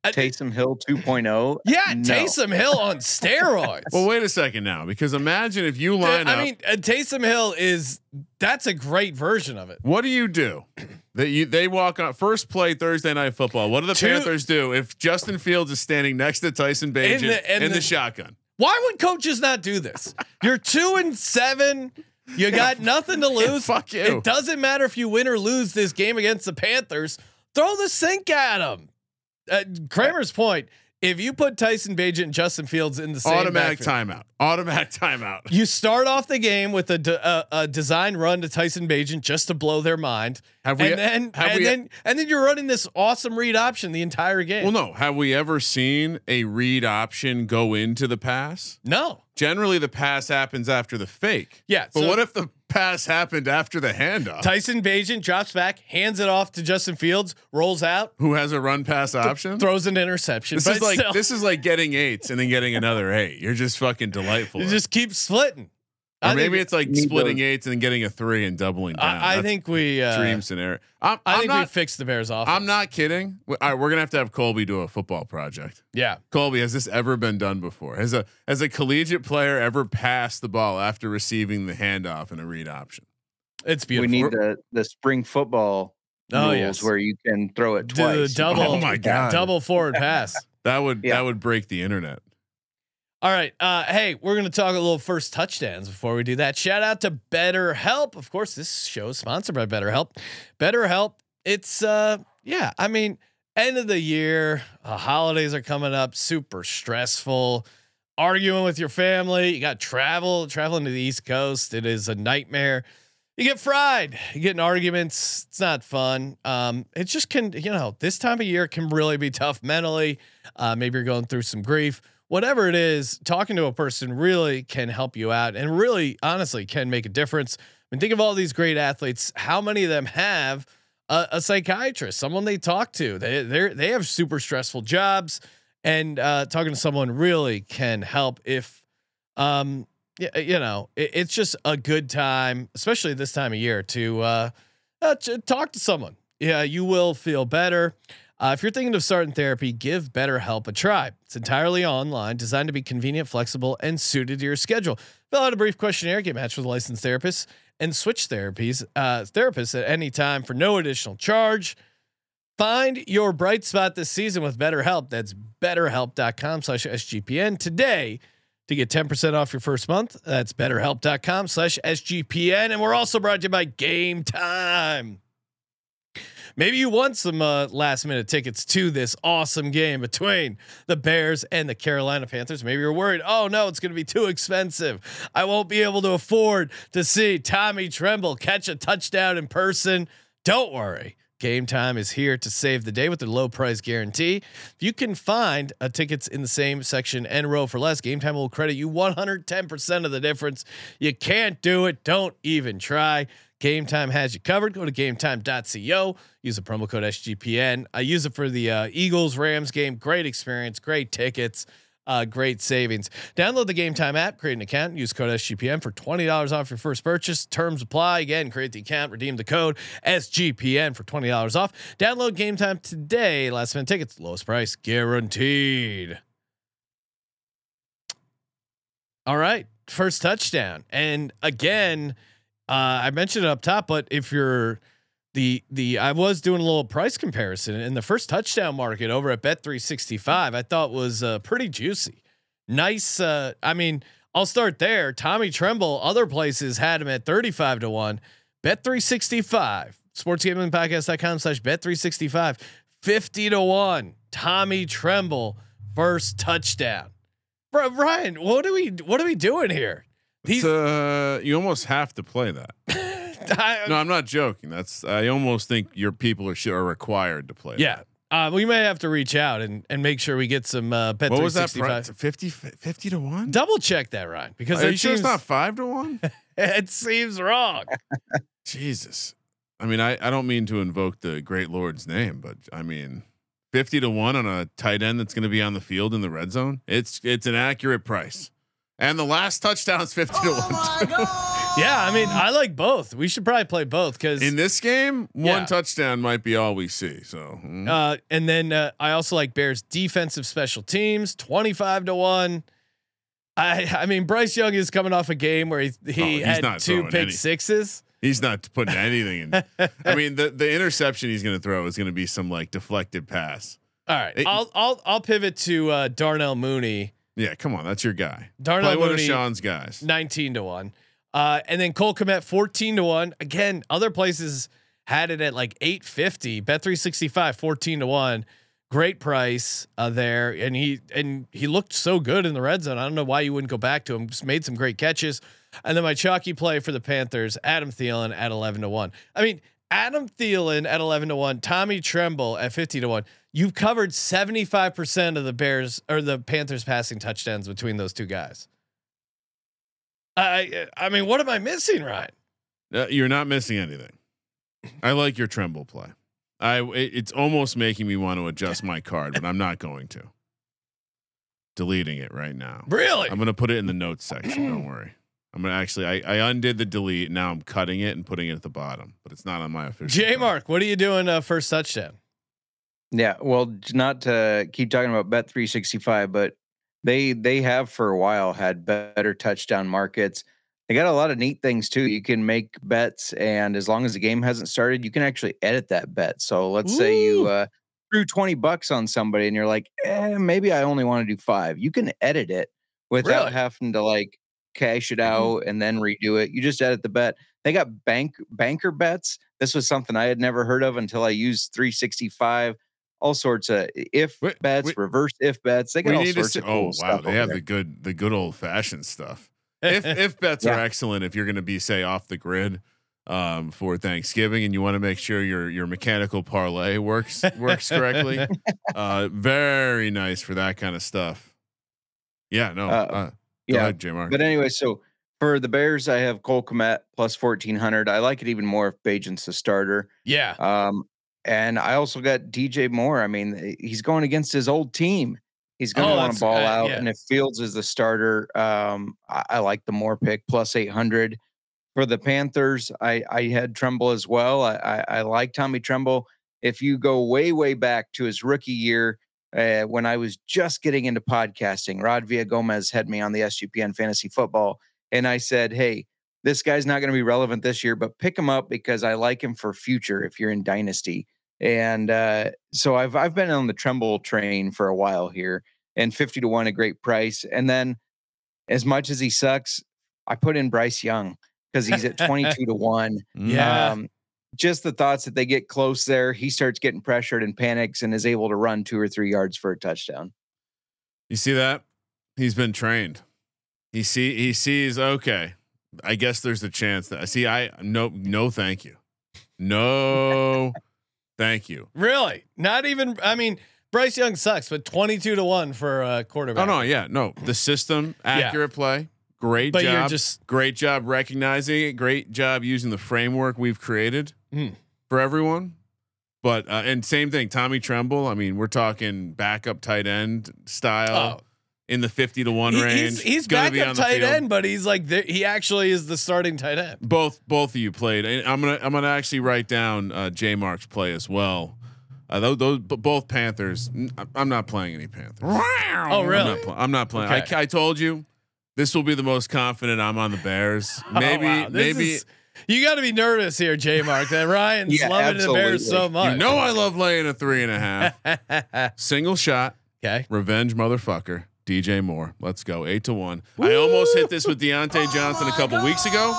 Taysom Hill 2.0.
yeah,
No.
Taysom Hill on steroids.
Well, wait a second now, because imagine if you line
I
up.
I mean, uh, Taysom Hill is that's a great version of it.
what do you do? That you they walk on first play Thursday night football. What do the
Two-
Panthers do if Justin Fields is standing next to Tyson Bagent in
the-
the,
in the-
shotgun?
Why would coaches not do this? You're two and seven. You got nothing to lose.
fuck you.
It doesn't matter if you win or lose this game against the Panthers. Throw the sink at them. Uh, Kramer's point: If you put Tyson Bagent and Justin Fields in the same
Automatic
backfield,
timeout. Automatic timeout.
you start off the game with a, de- a, a design run to Tyson Bagent just to blow their mind,
Have we?
and then and
we?
then and then you're running this awesome read option the entire game.
well, no. Have we ever seen a read option go into the pass?
no,
Generally, the pass happens after the fake.
yeah.
But
so-
what if the pass happened after the handoff?
Tyson Bagent drops back, hands it off to Justin Fields, rolls out,
Who has a run pass option?
throws an interception.
This is like
still,
this is like getting eights and then getting another eight. You're just fucking delightful.
you just keep splitting.
Or maybe it's like splitting
those-
eights and getting a three and doubling down.
I, I think we. Uh,
dream scenario. I'm,
I
I'm
think we
not.
fixed the Bears off.
I'm not kidding. We- All right, we're gonna have to have Colby do a football project.
Yeah,
Colby, has this ever been done before? Has a has a collegiate player ever passed the ball after receiving the handoff in a read option?
it's beautiful.
We need the the spring football
Oh,
rules
yes.
where you can throw it
Do
twice.
the double.
Oh my God.
Double forward pass.
That would
Yeah.
that would break the internet.
All right. Uh, hey, we're going to talk a little first touchdowns before we do that. Shout out to BetterHelp. Of course, this show is sponsored by BetterHelp. BetterHelp. It's uh, yeah. I mean, end of the year, uh, holidays are coming up. Super stressful. Arguing with your family. You got travel. Traveling to the East Coast. It is a nightmare. You get fried. You get in arguments. It's not fun. Um, it just can. You know, this time of year can really be tough mentally. Uh, maybe you're going through some grief whatever it is, talking to a person really can help you out and really honestly can make a difference. I mean, think of all these great athletes. How many of them have a, a psychiatrist, someone they talk to? They they they have super stressful jobs, and uh, talking to someone really can help. If um, you know, it, it's just a good time, especially this time of year, to uh, uh, talk to someone. Yeah, you will feel better. Uh, if you're thinking of starting therapy, give BetterHelp a try. It's entirely online, designed to be convenient, flexible, and suited to your schedule. Fill out a brief questionnaire, get matched with a licensed therapist, and switch therapies uh, therapists at any time for no additional charge. Find your bright spot this season with BetterHelp. That's BetterHelp.com/sgpn today to get 10% off your first month. That's BetterHelp.com/sgpn, and we're also brought to you by Game Time. Maybe you want some uh, last minute tickets to this awesome game between the Bears and the Carolina Panthers. Maybe you're worried, oh no, it's going to be too expensive. I won't be able to afford to see Tommy Tremble catch a touchdown in person. Don't worry. Game time is here to save the day with their low price guarantee. If you can find uh, tickets in the same section and row for less, Game Time will credit you 110% of the difference. You can't do it. Don't even try. Game Time has you covered. Go to gametime.co. Use the promo code SGPN. I use it for the uh, Eagles Rams game. Great experience, great tickets, uh, great savings. Download the Game Time app, create an account, use code SGPN for twenty dollars off your first purchase. Terms apply. Again, create the account, redeem the code SGPN for twenty dollars off. Download Game Time today. Last minute tickets, lowest price guaranteed. All right, first touchdown, and again, uh, I mentioned it up top, but if you're the the I was doing a little price comparison, and the first touchdown market over at Bet three sixty five, I thought was uh, pretty juicy, nice. Uh, I mean, I'll start there. Tommy Tremble, other places had him at thirty five to one. Bet three sixty five, sportsgamblingpodcast.com slash bet three sixty five, 50 to one. Tommy Tremble first touchdown. Bro, Ryan, what are we what are we doing here?
It's, uh, you almost have to play that.
I-
No, I'm not joking. That's I almost think your people are are required to play.
yeah. Uh, we may have to reach out and, and make sure we get some uh, bet
What was that price? 50, 50 to one.
Double check that, Ryan, because
Are you sure it's not five to one?
it seems wrong.
Jesus. I mean, I, I don't mean to invoke the great Lord's name, but I mean, 50 to 1 on a tight end that's going to be on the field in the red zone. It's it's an accurate price. And the last touchdown is 50 to 1.
yeah, I mean, I like both. We should probably play both because
in this game,
Yeah.
one touchdown might be all we see. So, mm.
Uh, and then uh, I also like Bears defensive special teams, twenty five to one. I I mean Bryce Young is coming off a game where he
Oh,
he
he's
had
not
two pick
any.
sixes.
he's not putting anything in. I mean, the the interception he's going to throw is going to be some like deflected pass.
All right,
It-
I'll I'll I'll pivot to uh, Darnell Mooney,
Yeah, come on, that's your guy.
Darnell
Play one of Sean's guys.
nineteen to one, uh, and then Cole Kmet fourteen to one. Again, other places had it at like eight fifty. Bet three sixty five, 14 to one. Great price uh, there, and he and he looked so good in the red zone. I don't know why you wouldn't go back to him. Just made some great catches, and then my chalky play for the Panthers, Adam Thielen at eleven to one. I mean, Adam Thielen at eleven to one, Tommy Tremble at fifty to one. You've covered seventy five percent of the Bears or the Panthers passing touchdowns between those two guys. I I mean, what am I missing, Ryan?
Uh, you're not missing anything. I like your tremble play. I it- it's almost making me want to adjust my card, but I'm not going to. Deleting it right now.
Really?
I'm gonna put it in the notes section. Don't worry. I'm gonna actually I, I undid the delete. Now I'm cutting it and putting it at the bottom, but it's not on my official.
J
card.
Mark, what are you doing uh, first touchdown?
Yeah, well, not to keep talking about Bet 365, but they they have for a while had better touchdown markets. They got a lot of neat things too. You can make bets, and as long as the game hasn't started, you can actually edit that bet. So let's say you uh, threw 20 bucks on somebody, and you're like, eh, maybe I only want to do five. You can edit it without
Really?
having to like cash it out and then redo it. You just edit the bet. They got bank banker bets. This was something I had never heard of until I used 365. All sorts of if
Wait,
bets,
wait.
reverse if bets. They got all sorts
see,
of cool
oh wow, they have
there.
the good the good old fashioned stuff. if if bets are excellent, if you're going to be say off the grid um, for Thanksgiving and you want to make sure your your mechanical parlay works works correctly, uh, very nice for that kind of stuff. Yeah, no,
Uh,
uh, go
yeah,
ahead, J
But anyway, so for the Bears, I have Cole Kmet plus 1400. I like it even more if Bagent's the starter.
Yeah.
Um, and I also got DJ Moore. I mean, eh, he's going against his old team. He's going to
Oh,
want to ball
uh,
out.
yeah.
And if Fields is the starter, um, I, I like the Moore pick plus 800. For the Panthers, I, I had Tremble as well. I, I, I like Tommy Tremble. If you go way, way back to his rookie year, uh, when I was just getting into podcasting, Rod Villa Gomez had me on the SGPN Fantasy Football. And I said, hey, this guy's not going to be relevant this year, but pick him up because I like him for future if you're in Dynasty. And uh, so I've I've been on the Tremble train for a while here, and fifty to one a great price. And then, as much as he sucks, I put in Bryce Young because he's at twenty two to one.
Yeah.
Um, just the thoughts that they get close there, he starts getting pressured and panics and is able to run two or three yards for a touchdown.
You see that? He's been trained. He see he sees okay. I guess there's a chance that I see I no no thank you. No thank you.
Really? Not even. I mean, Bryce Young sucks, but twenty-two to one for a quarterback.
Oh no, yeah, no. The system accurate play, Great
But
job.
you're just
Great job recognizing it. Great job using the framework we've created
Hmm.
for everyone. But uh, and same thing, Tommy Tremble. I mean, we're talking backup tight end style
oh,
in the fifty to one
he-
range.
he's he's
Gonna be on the
tight
field.
end, but he's like the, he actually is the starting tight end.
Both both of you played. And I'm gonna I'm gonna actually write down uh, J Mark's play as well. Uh, those, those both Panthers. I'm not playing any Panthers.
Oh,
I'm
really?
not, pl- I'm not playing. I,
Okay.
I told you this will be the most confident I'm on the Bears. Maybe
Oh, wow.
Maybe
is- you got to be nervous here, J Mark. That Ryan's
Yeah,
loving the Bears so much.
you know I love laying a three and a half. Single shot,
okay.
revenge motherfucker. DJ Moore. Let's go. Eight to one. I almost hit this with Diontae Johnson a couple weeks ago.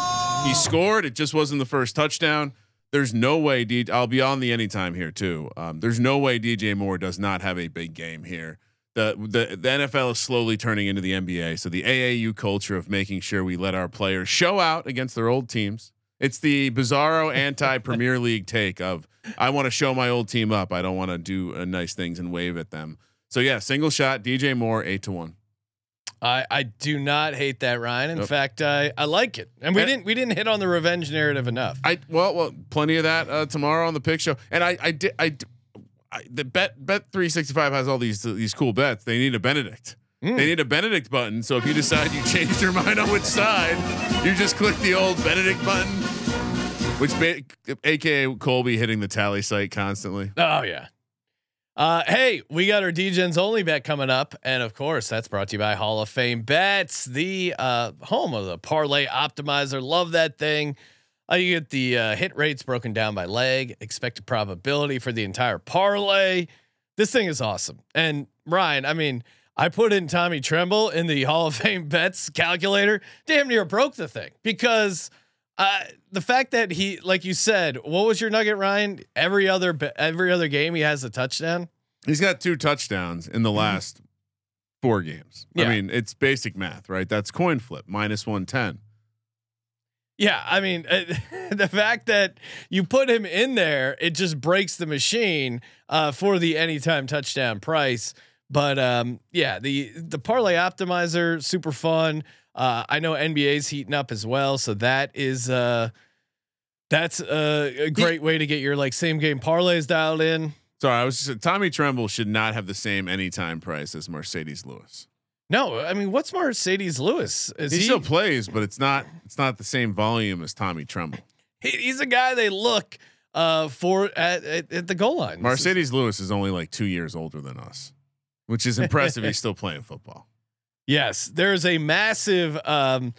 He scored. It just wasn't the first touchdown. There's no way. D- I'll be on the anytime here too. Um, there's no way DJ Moore does not have a big game here. The, the the NFL is slowly turning into the NBA. So the AAU culture of making sure we let our players show out against their old teams. It's the bizarro anti Premier League take of I want to show my old team up. I don't want to do uh, nice things and wave at them. So yeah, single shot, DJ Moore, eight to one.
I, I do not hate that, Ryan. In
Yep.
fact, I, I like it, and we
And-
didn't we didn't hit on the revenge narrative enough.
I well, well, plenty of that uh, tomorrow on the pick show. And I, I did, I the bet bet three sixty five has all these these cool bets. They need a Benedict.
Mm.
They need a Benedict button. So if you decide you changed your mind on which side, you just click the old Benedict button, which ba- AKA Colby hitting the tally site constantly.
Oh yeah. Uh, hey, we got our Degens only bet coming up, and of course, that's brought to you by Hall of Fame Bets, the uh, home of the parlay optimizer. Love that thing. Uh, you get the uh, hit rates broken down by leg, expected probability for the entire parlay. This thing is awesome. And Ryan, I mean, I put in Tommy Tremble in the Hall of Fame bets calculator, damn near broke the thing because uh, the fact that he, like you said, what was your nugget, Ryan? Every other every other game he has a touchdown.
He's got two touchdowns in the last four games.
Yeah.
I mean, it's basic math, right? That's coin flip minus one ten.
Yeah, I mean, uh, the fact that you put him in there, it just breaks the machine uh, for the anytime touchdown price. But um, yeah, the the parlay optimizer super fun. Uh, I know NBA's heating up as well, so that is uh, that's a, a great way to get your like same game parlays dialed in.
Sorry, I was just Tommy Tremble should not have the same anytime price as Marcedes Lewis.
No, I mean, what's Marcedes Lewis? Is
He,
he?
still plays, but it's not it's not the same volume as Tommy Tremble.
he- he's a guy they look uh, for at, at, at the goal line. This is-
Marcedes Lewis is only like two years older than us, which is impressive. He's still playing football.
Yes, there's a massive. Um,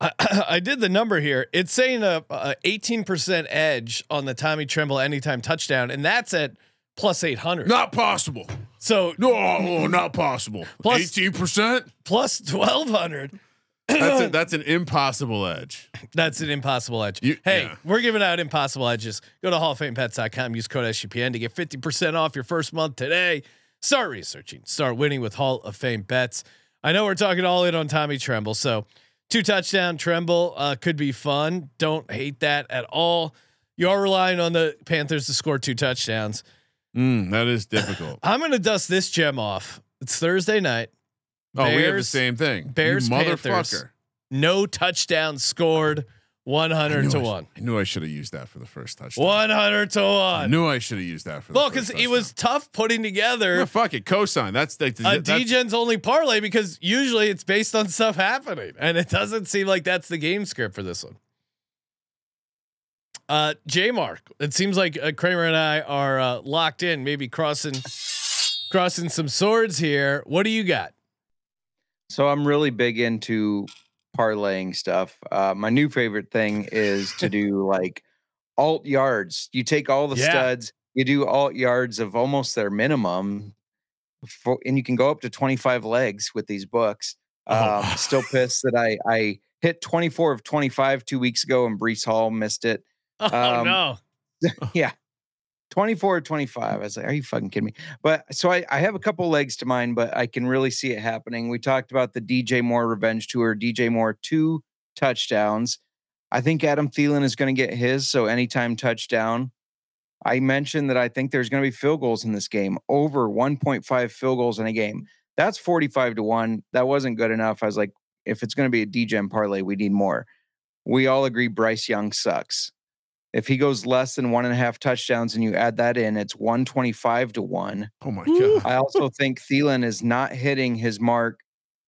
I, I did the number here. It's saying a, a 18% edge on the Tommy Tremble anytime touchdown, and that's at plus 800.
Not possible.
So
No, oh, not possible.
Plus Plus-
Eighteen percent.
plus 1200.
That's a, that's an impossible edge.
That's an impossible edge.
You-
hey,
yeah.
we're giving out impossible edges. Go to halloffamebets.com, use code SGPN to get 50% off your first month today. Start researching, start winning with Hall of Fame bets. I know we're talking all in on Tommy Tremble. So two touchdown Tremble uh, could be fun. Don't hate that at all. You are relying on the Panthers to score two touchdowns.
Mm, that is difficult.
I'm going to dust this gem off. It's Thursday night.
oh, we have the same thing. You
Bears, Panthers.
motherfucker.
No touchdown scored.
I
100 to
I
1.
I knew I should have used that for the first touchdown.
100 to 1.
I knew I should have used that for the
Well,
first
because it was tough putting together
No, fuck it. Cosign. That's the,
a
that's,
Degen's only parlay because usually it's based on stuff happening, and it doesn't seem like that's the game script for this one. Uh, J Mark, it seems like uh, Kramer and I are uh, locked in, maybe crossing crossing some swords here. What do you got?
So I'm really big into parlaying stuff. Uh, my new favorite thing is to do like alt yards. You take all the
Yeah.
studs, you do alt yards of almost their minimum, for, and you can go up to 25 legs with these books.
Oh.
Um, still pissed that I I hit 24 of 25 two weeks ago and Breece Hall missed it.
Oh
Um,
no!
yeah. 24 or 25. I was like, are you fucking kidding me? But so I, I have a couple legs to mine, but I can really see it happening. We talked about the DJ Moore revenge tour, DJ Moore two touchdowns. I think Adam Thielen is going to get his. So anytime touchdown. I mentioned that I think there's going to be field goals in this game, over 1.5 field goals in a game. That's 45 to 1. That wasn't good enough. I was like, if it's going to be a Degen parlay, we need more. We all agree Bryce Young sucks. If he goes less than one and a half touchdowns and you add that in, it's 125 to one.
Oh my god.
I also think Thielen is not hitting his mark,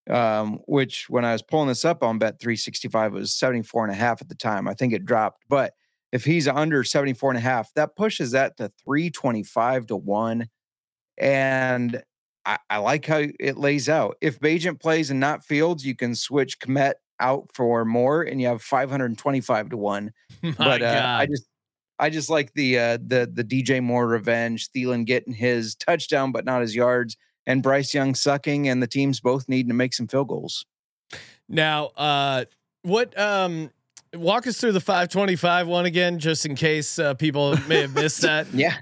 um, which when I was pulling this up on Bet 365, it was 74 and a half at the time. I think it dropped. But if he's under 74 and a half, that pushes that to 325 to one. And I, I like how it lays out. If Bagent plays and not Fields, you can switch Kmet out for more and you have 525 to one
My
but uh, I just I just like the uh, the the DJ Moore revenge, Thielen getting his touchdown but not his yards, and Bryce Young sucking, and the teams both needing to make some field goals.
Now, uh, what? Um, walk us through the 525 one again, just in case uh, people may have missed that.
Yeah.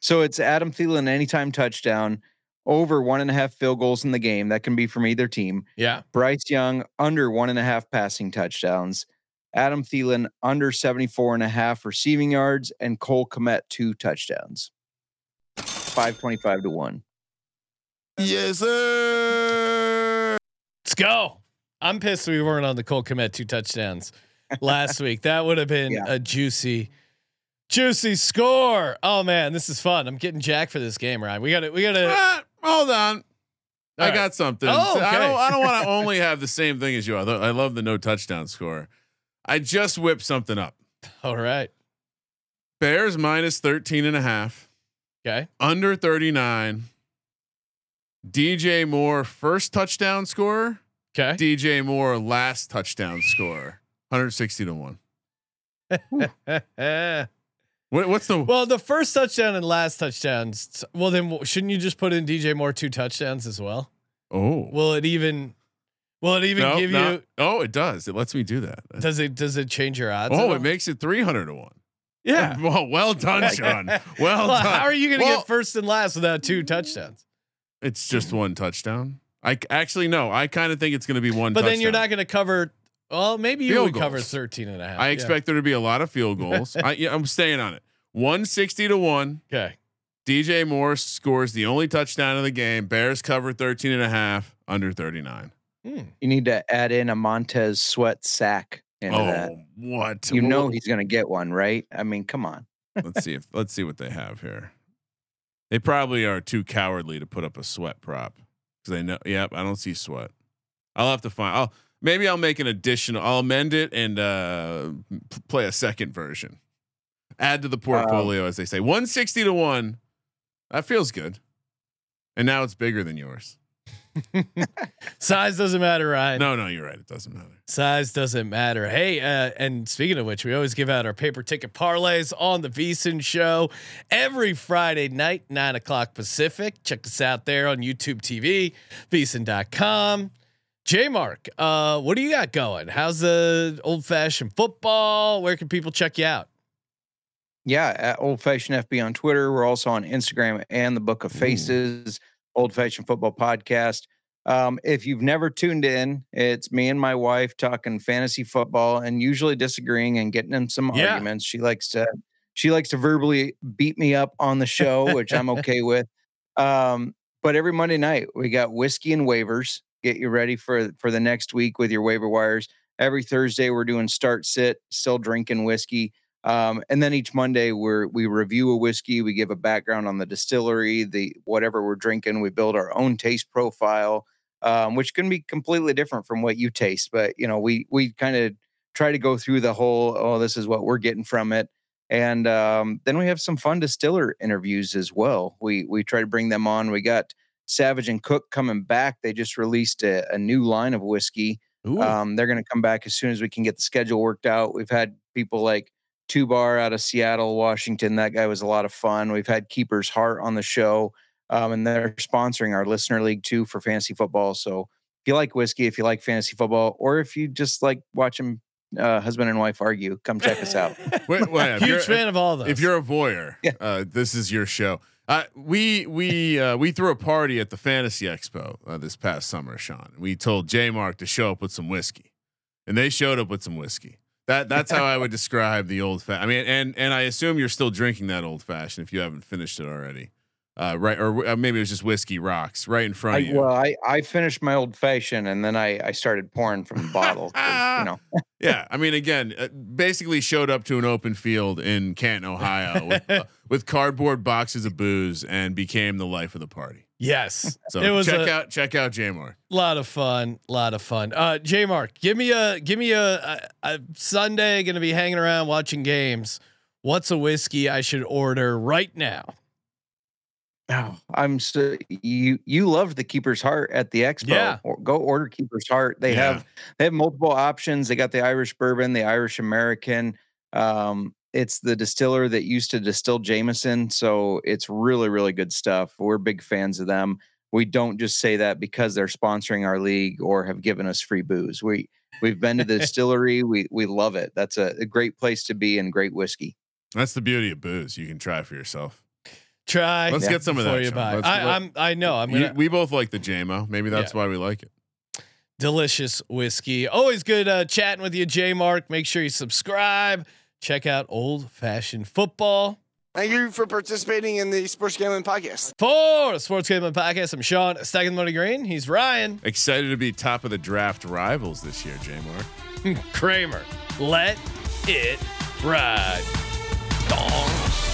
So it's Adam Thielen anytime touchdown, over one and a half field goals in the game. That can be from either team.
Yeah.
Bryce Young under one and a half passing touchdowns. Adam Thielen under 74 and a half receiving yards, and Cole Kmet two touchdowns. 525 to 1.
Yes, sir.
Let's go. I'm pissed we weren't on the Cole Kmet two touchdowns last week. That would have been
Yeah.
a juicy, juicy score. Oh man, this is fun. I'm getting jacked for this game, Ryan. We got to We got to.
Ah, hold on. I
right.
got something.
Oh,
I
okay.
don't. I don't want to only have the same thing as you. I, I love the no touchdown score. I just whipped something up.
All right.
Bears minus 13 and a half,
Okay.
under 39. DJ Moore first touchdown score.
Okay.
DJ Moore last touchdown score. 160 to one. What, what's the?
well, the first touchdown and last touchdowns. Well, then shouldn't you just put in DJ Moore two touchdowns as well?
oh,
Will it even? Will it even
No,
give
no.
you?
Oh, it does. It lets me do that.
Does it? Does it change your odds?
Oh, it makes it 300 to one.
Yeah.
Well, well done, Sean. Well,
Well,
done.
how are you going to
Well,
get first and last without two touchdowns?
It's just one touchdown. I actually no. I kind of think it's going to be one.
But then you're not going to cover. Well, maybe you
Field
would cover
goals.
13 and a half.
I
Yeah.
expect there to be a lot of field goals. I, yeah, I'm staying on it. 160 to one.
Okay.
DJ Moore scores the only touchdown of the game. Bears cover 13 and a half under 39.
Hmm.
You need to add in a Montez Sweat sack into
oh,
that.
what?
You
Well,
know he's going to get one, right? I mean, come on.
let's see if let's see what they have here. They probably are too cowardly to put up a sweat prop because they know. Yep, I don't see sweat. I'll have to find. I'll maybe I'll make an additional. I'll amend it and uh, p- play a second version. Add to the portfolio, as they say. One sixty to one. That feels good. And now it's bigger than yours.
Size doesn't matter, Ryan.
No, no, you're right. It doesn't matter.
Size doesn't matter. Hey, uh, and speaking of which, we always give out our paper ticket parlays on the VSiN show every Friday night, nine o'clock Pacific. Check us out there on YouTube TV, VSiN.com. J Mark, uh, what do you got going? How's the old fashioned football? Where can people check you out?
Yeah, at Old Fashioned FB on Twitter. We're also on Instagram and the Book of Faces, Old Fashioned Football Podcast. Um, if you've never tuned in, it's me and my wife talking fantasy football and usually disagreeing and getting in some
Yeah.
arguments. She likes to she likes to verbally beat me up on the show, which I'm okay with. Um, but every Monday night we got whiskey and waivers. Get you ready for for the next week with your waiver wires. Every Thursday we're doing start sit, still drinking whiskey. Um, and then each Monday we're we review a whiskey, we give a background on the distillery, the whatever we're drinking, we build our own taste profile, um, which can be completely different from what you taste. But you know, we we kind of try to go through the whole, oh, this is what we're getting from it. And um, then we have some fun distiller interviews as well. We we try to bring them on. We got Savage and Cooke coming back. They just released a, a new line of whiskey. Um, they're going to come back as soon as we can get the schedule worked out. We've had people like Two Bar out of Seattle, Washington. That guy was a lot of fun. We've had Keeper's Heart on the show, um, and they're sponsoring our listener league too for fantasy football. So if you like whiskey, if you like fantasy football, or if you just like watching uh, husband and wife argue, come check us out.
Wait, wait, if you're-
Huge fan of all those.
If you're a voyeur,
Yeah.
uh, this is your show. Uh, we we uh, we threw a party at the Fantasy Expo uh, this past summer, Sean. We told J Mark to show up with some whiskey, and they showed up with some whiskey. That that's how I would describe the old fashioned. I mean, and and I assume you're still drinking that old fashioned if you haven't finished it already. Uh, right, or uh, maybe it was just whiskey rocks right in front
I,
of you.
well, I, I finished my old fashioned and then I, I started pouring from the bottle. you know,
yeah, I mean, again, uh, basically showed up to an open field in Canton, Ohio, with, uh, with cardboard boxes of booze, and became the life of the party.
Yes,
So
it was
check
a
out check out J Mark.
lot of fun. lot of fun. Uh, J Mark, give me a give me a, a, a Sunday. Going to be hanging around watching games. What's a whiskey I should order right now?
Oh, I'm so you you loved the Keeper's Heart at the expo.
Yeah.
Or, go order Keeper's Heart. They
Yeah.
have they have multiple options. They got the Irish bourbon, the Irish American. Um, it's the distiller that used to distill Jameson, so it's really really good stuff. We're big fans of them. We don't just say that because they're sponsoring our league or have given us free booze. We we've been to the distillery. We we love it. That's a, a great place to be and great whiskey.
That's the beauty of booze. You can try for yourself.
Try.
Let's get some of that,
you buy. I, I'm, I know. I'm gonna.
we both like the JMO. Maybe that's why we like it.
delicious whiskey. Always good uh, chatting with you, J Mark. Make sure you subscribe. Check out Old Fashioned Football.
Thank you for participating in the Sports Gambling Podcast.
For Sports Gambling Podcast, I'm Sean, stacking the money green. He's Ryan
Excited to be top of the draft rivals this year, J Mark.
Kramer. Let it ride. Dong.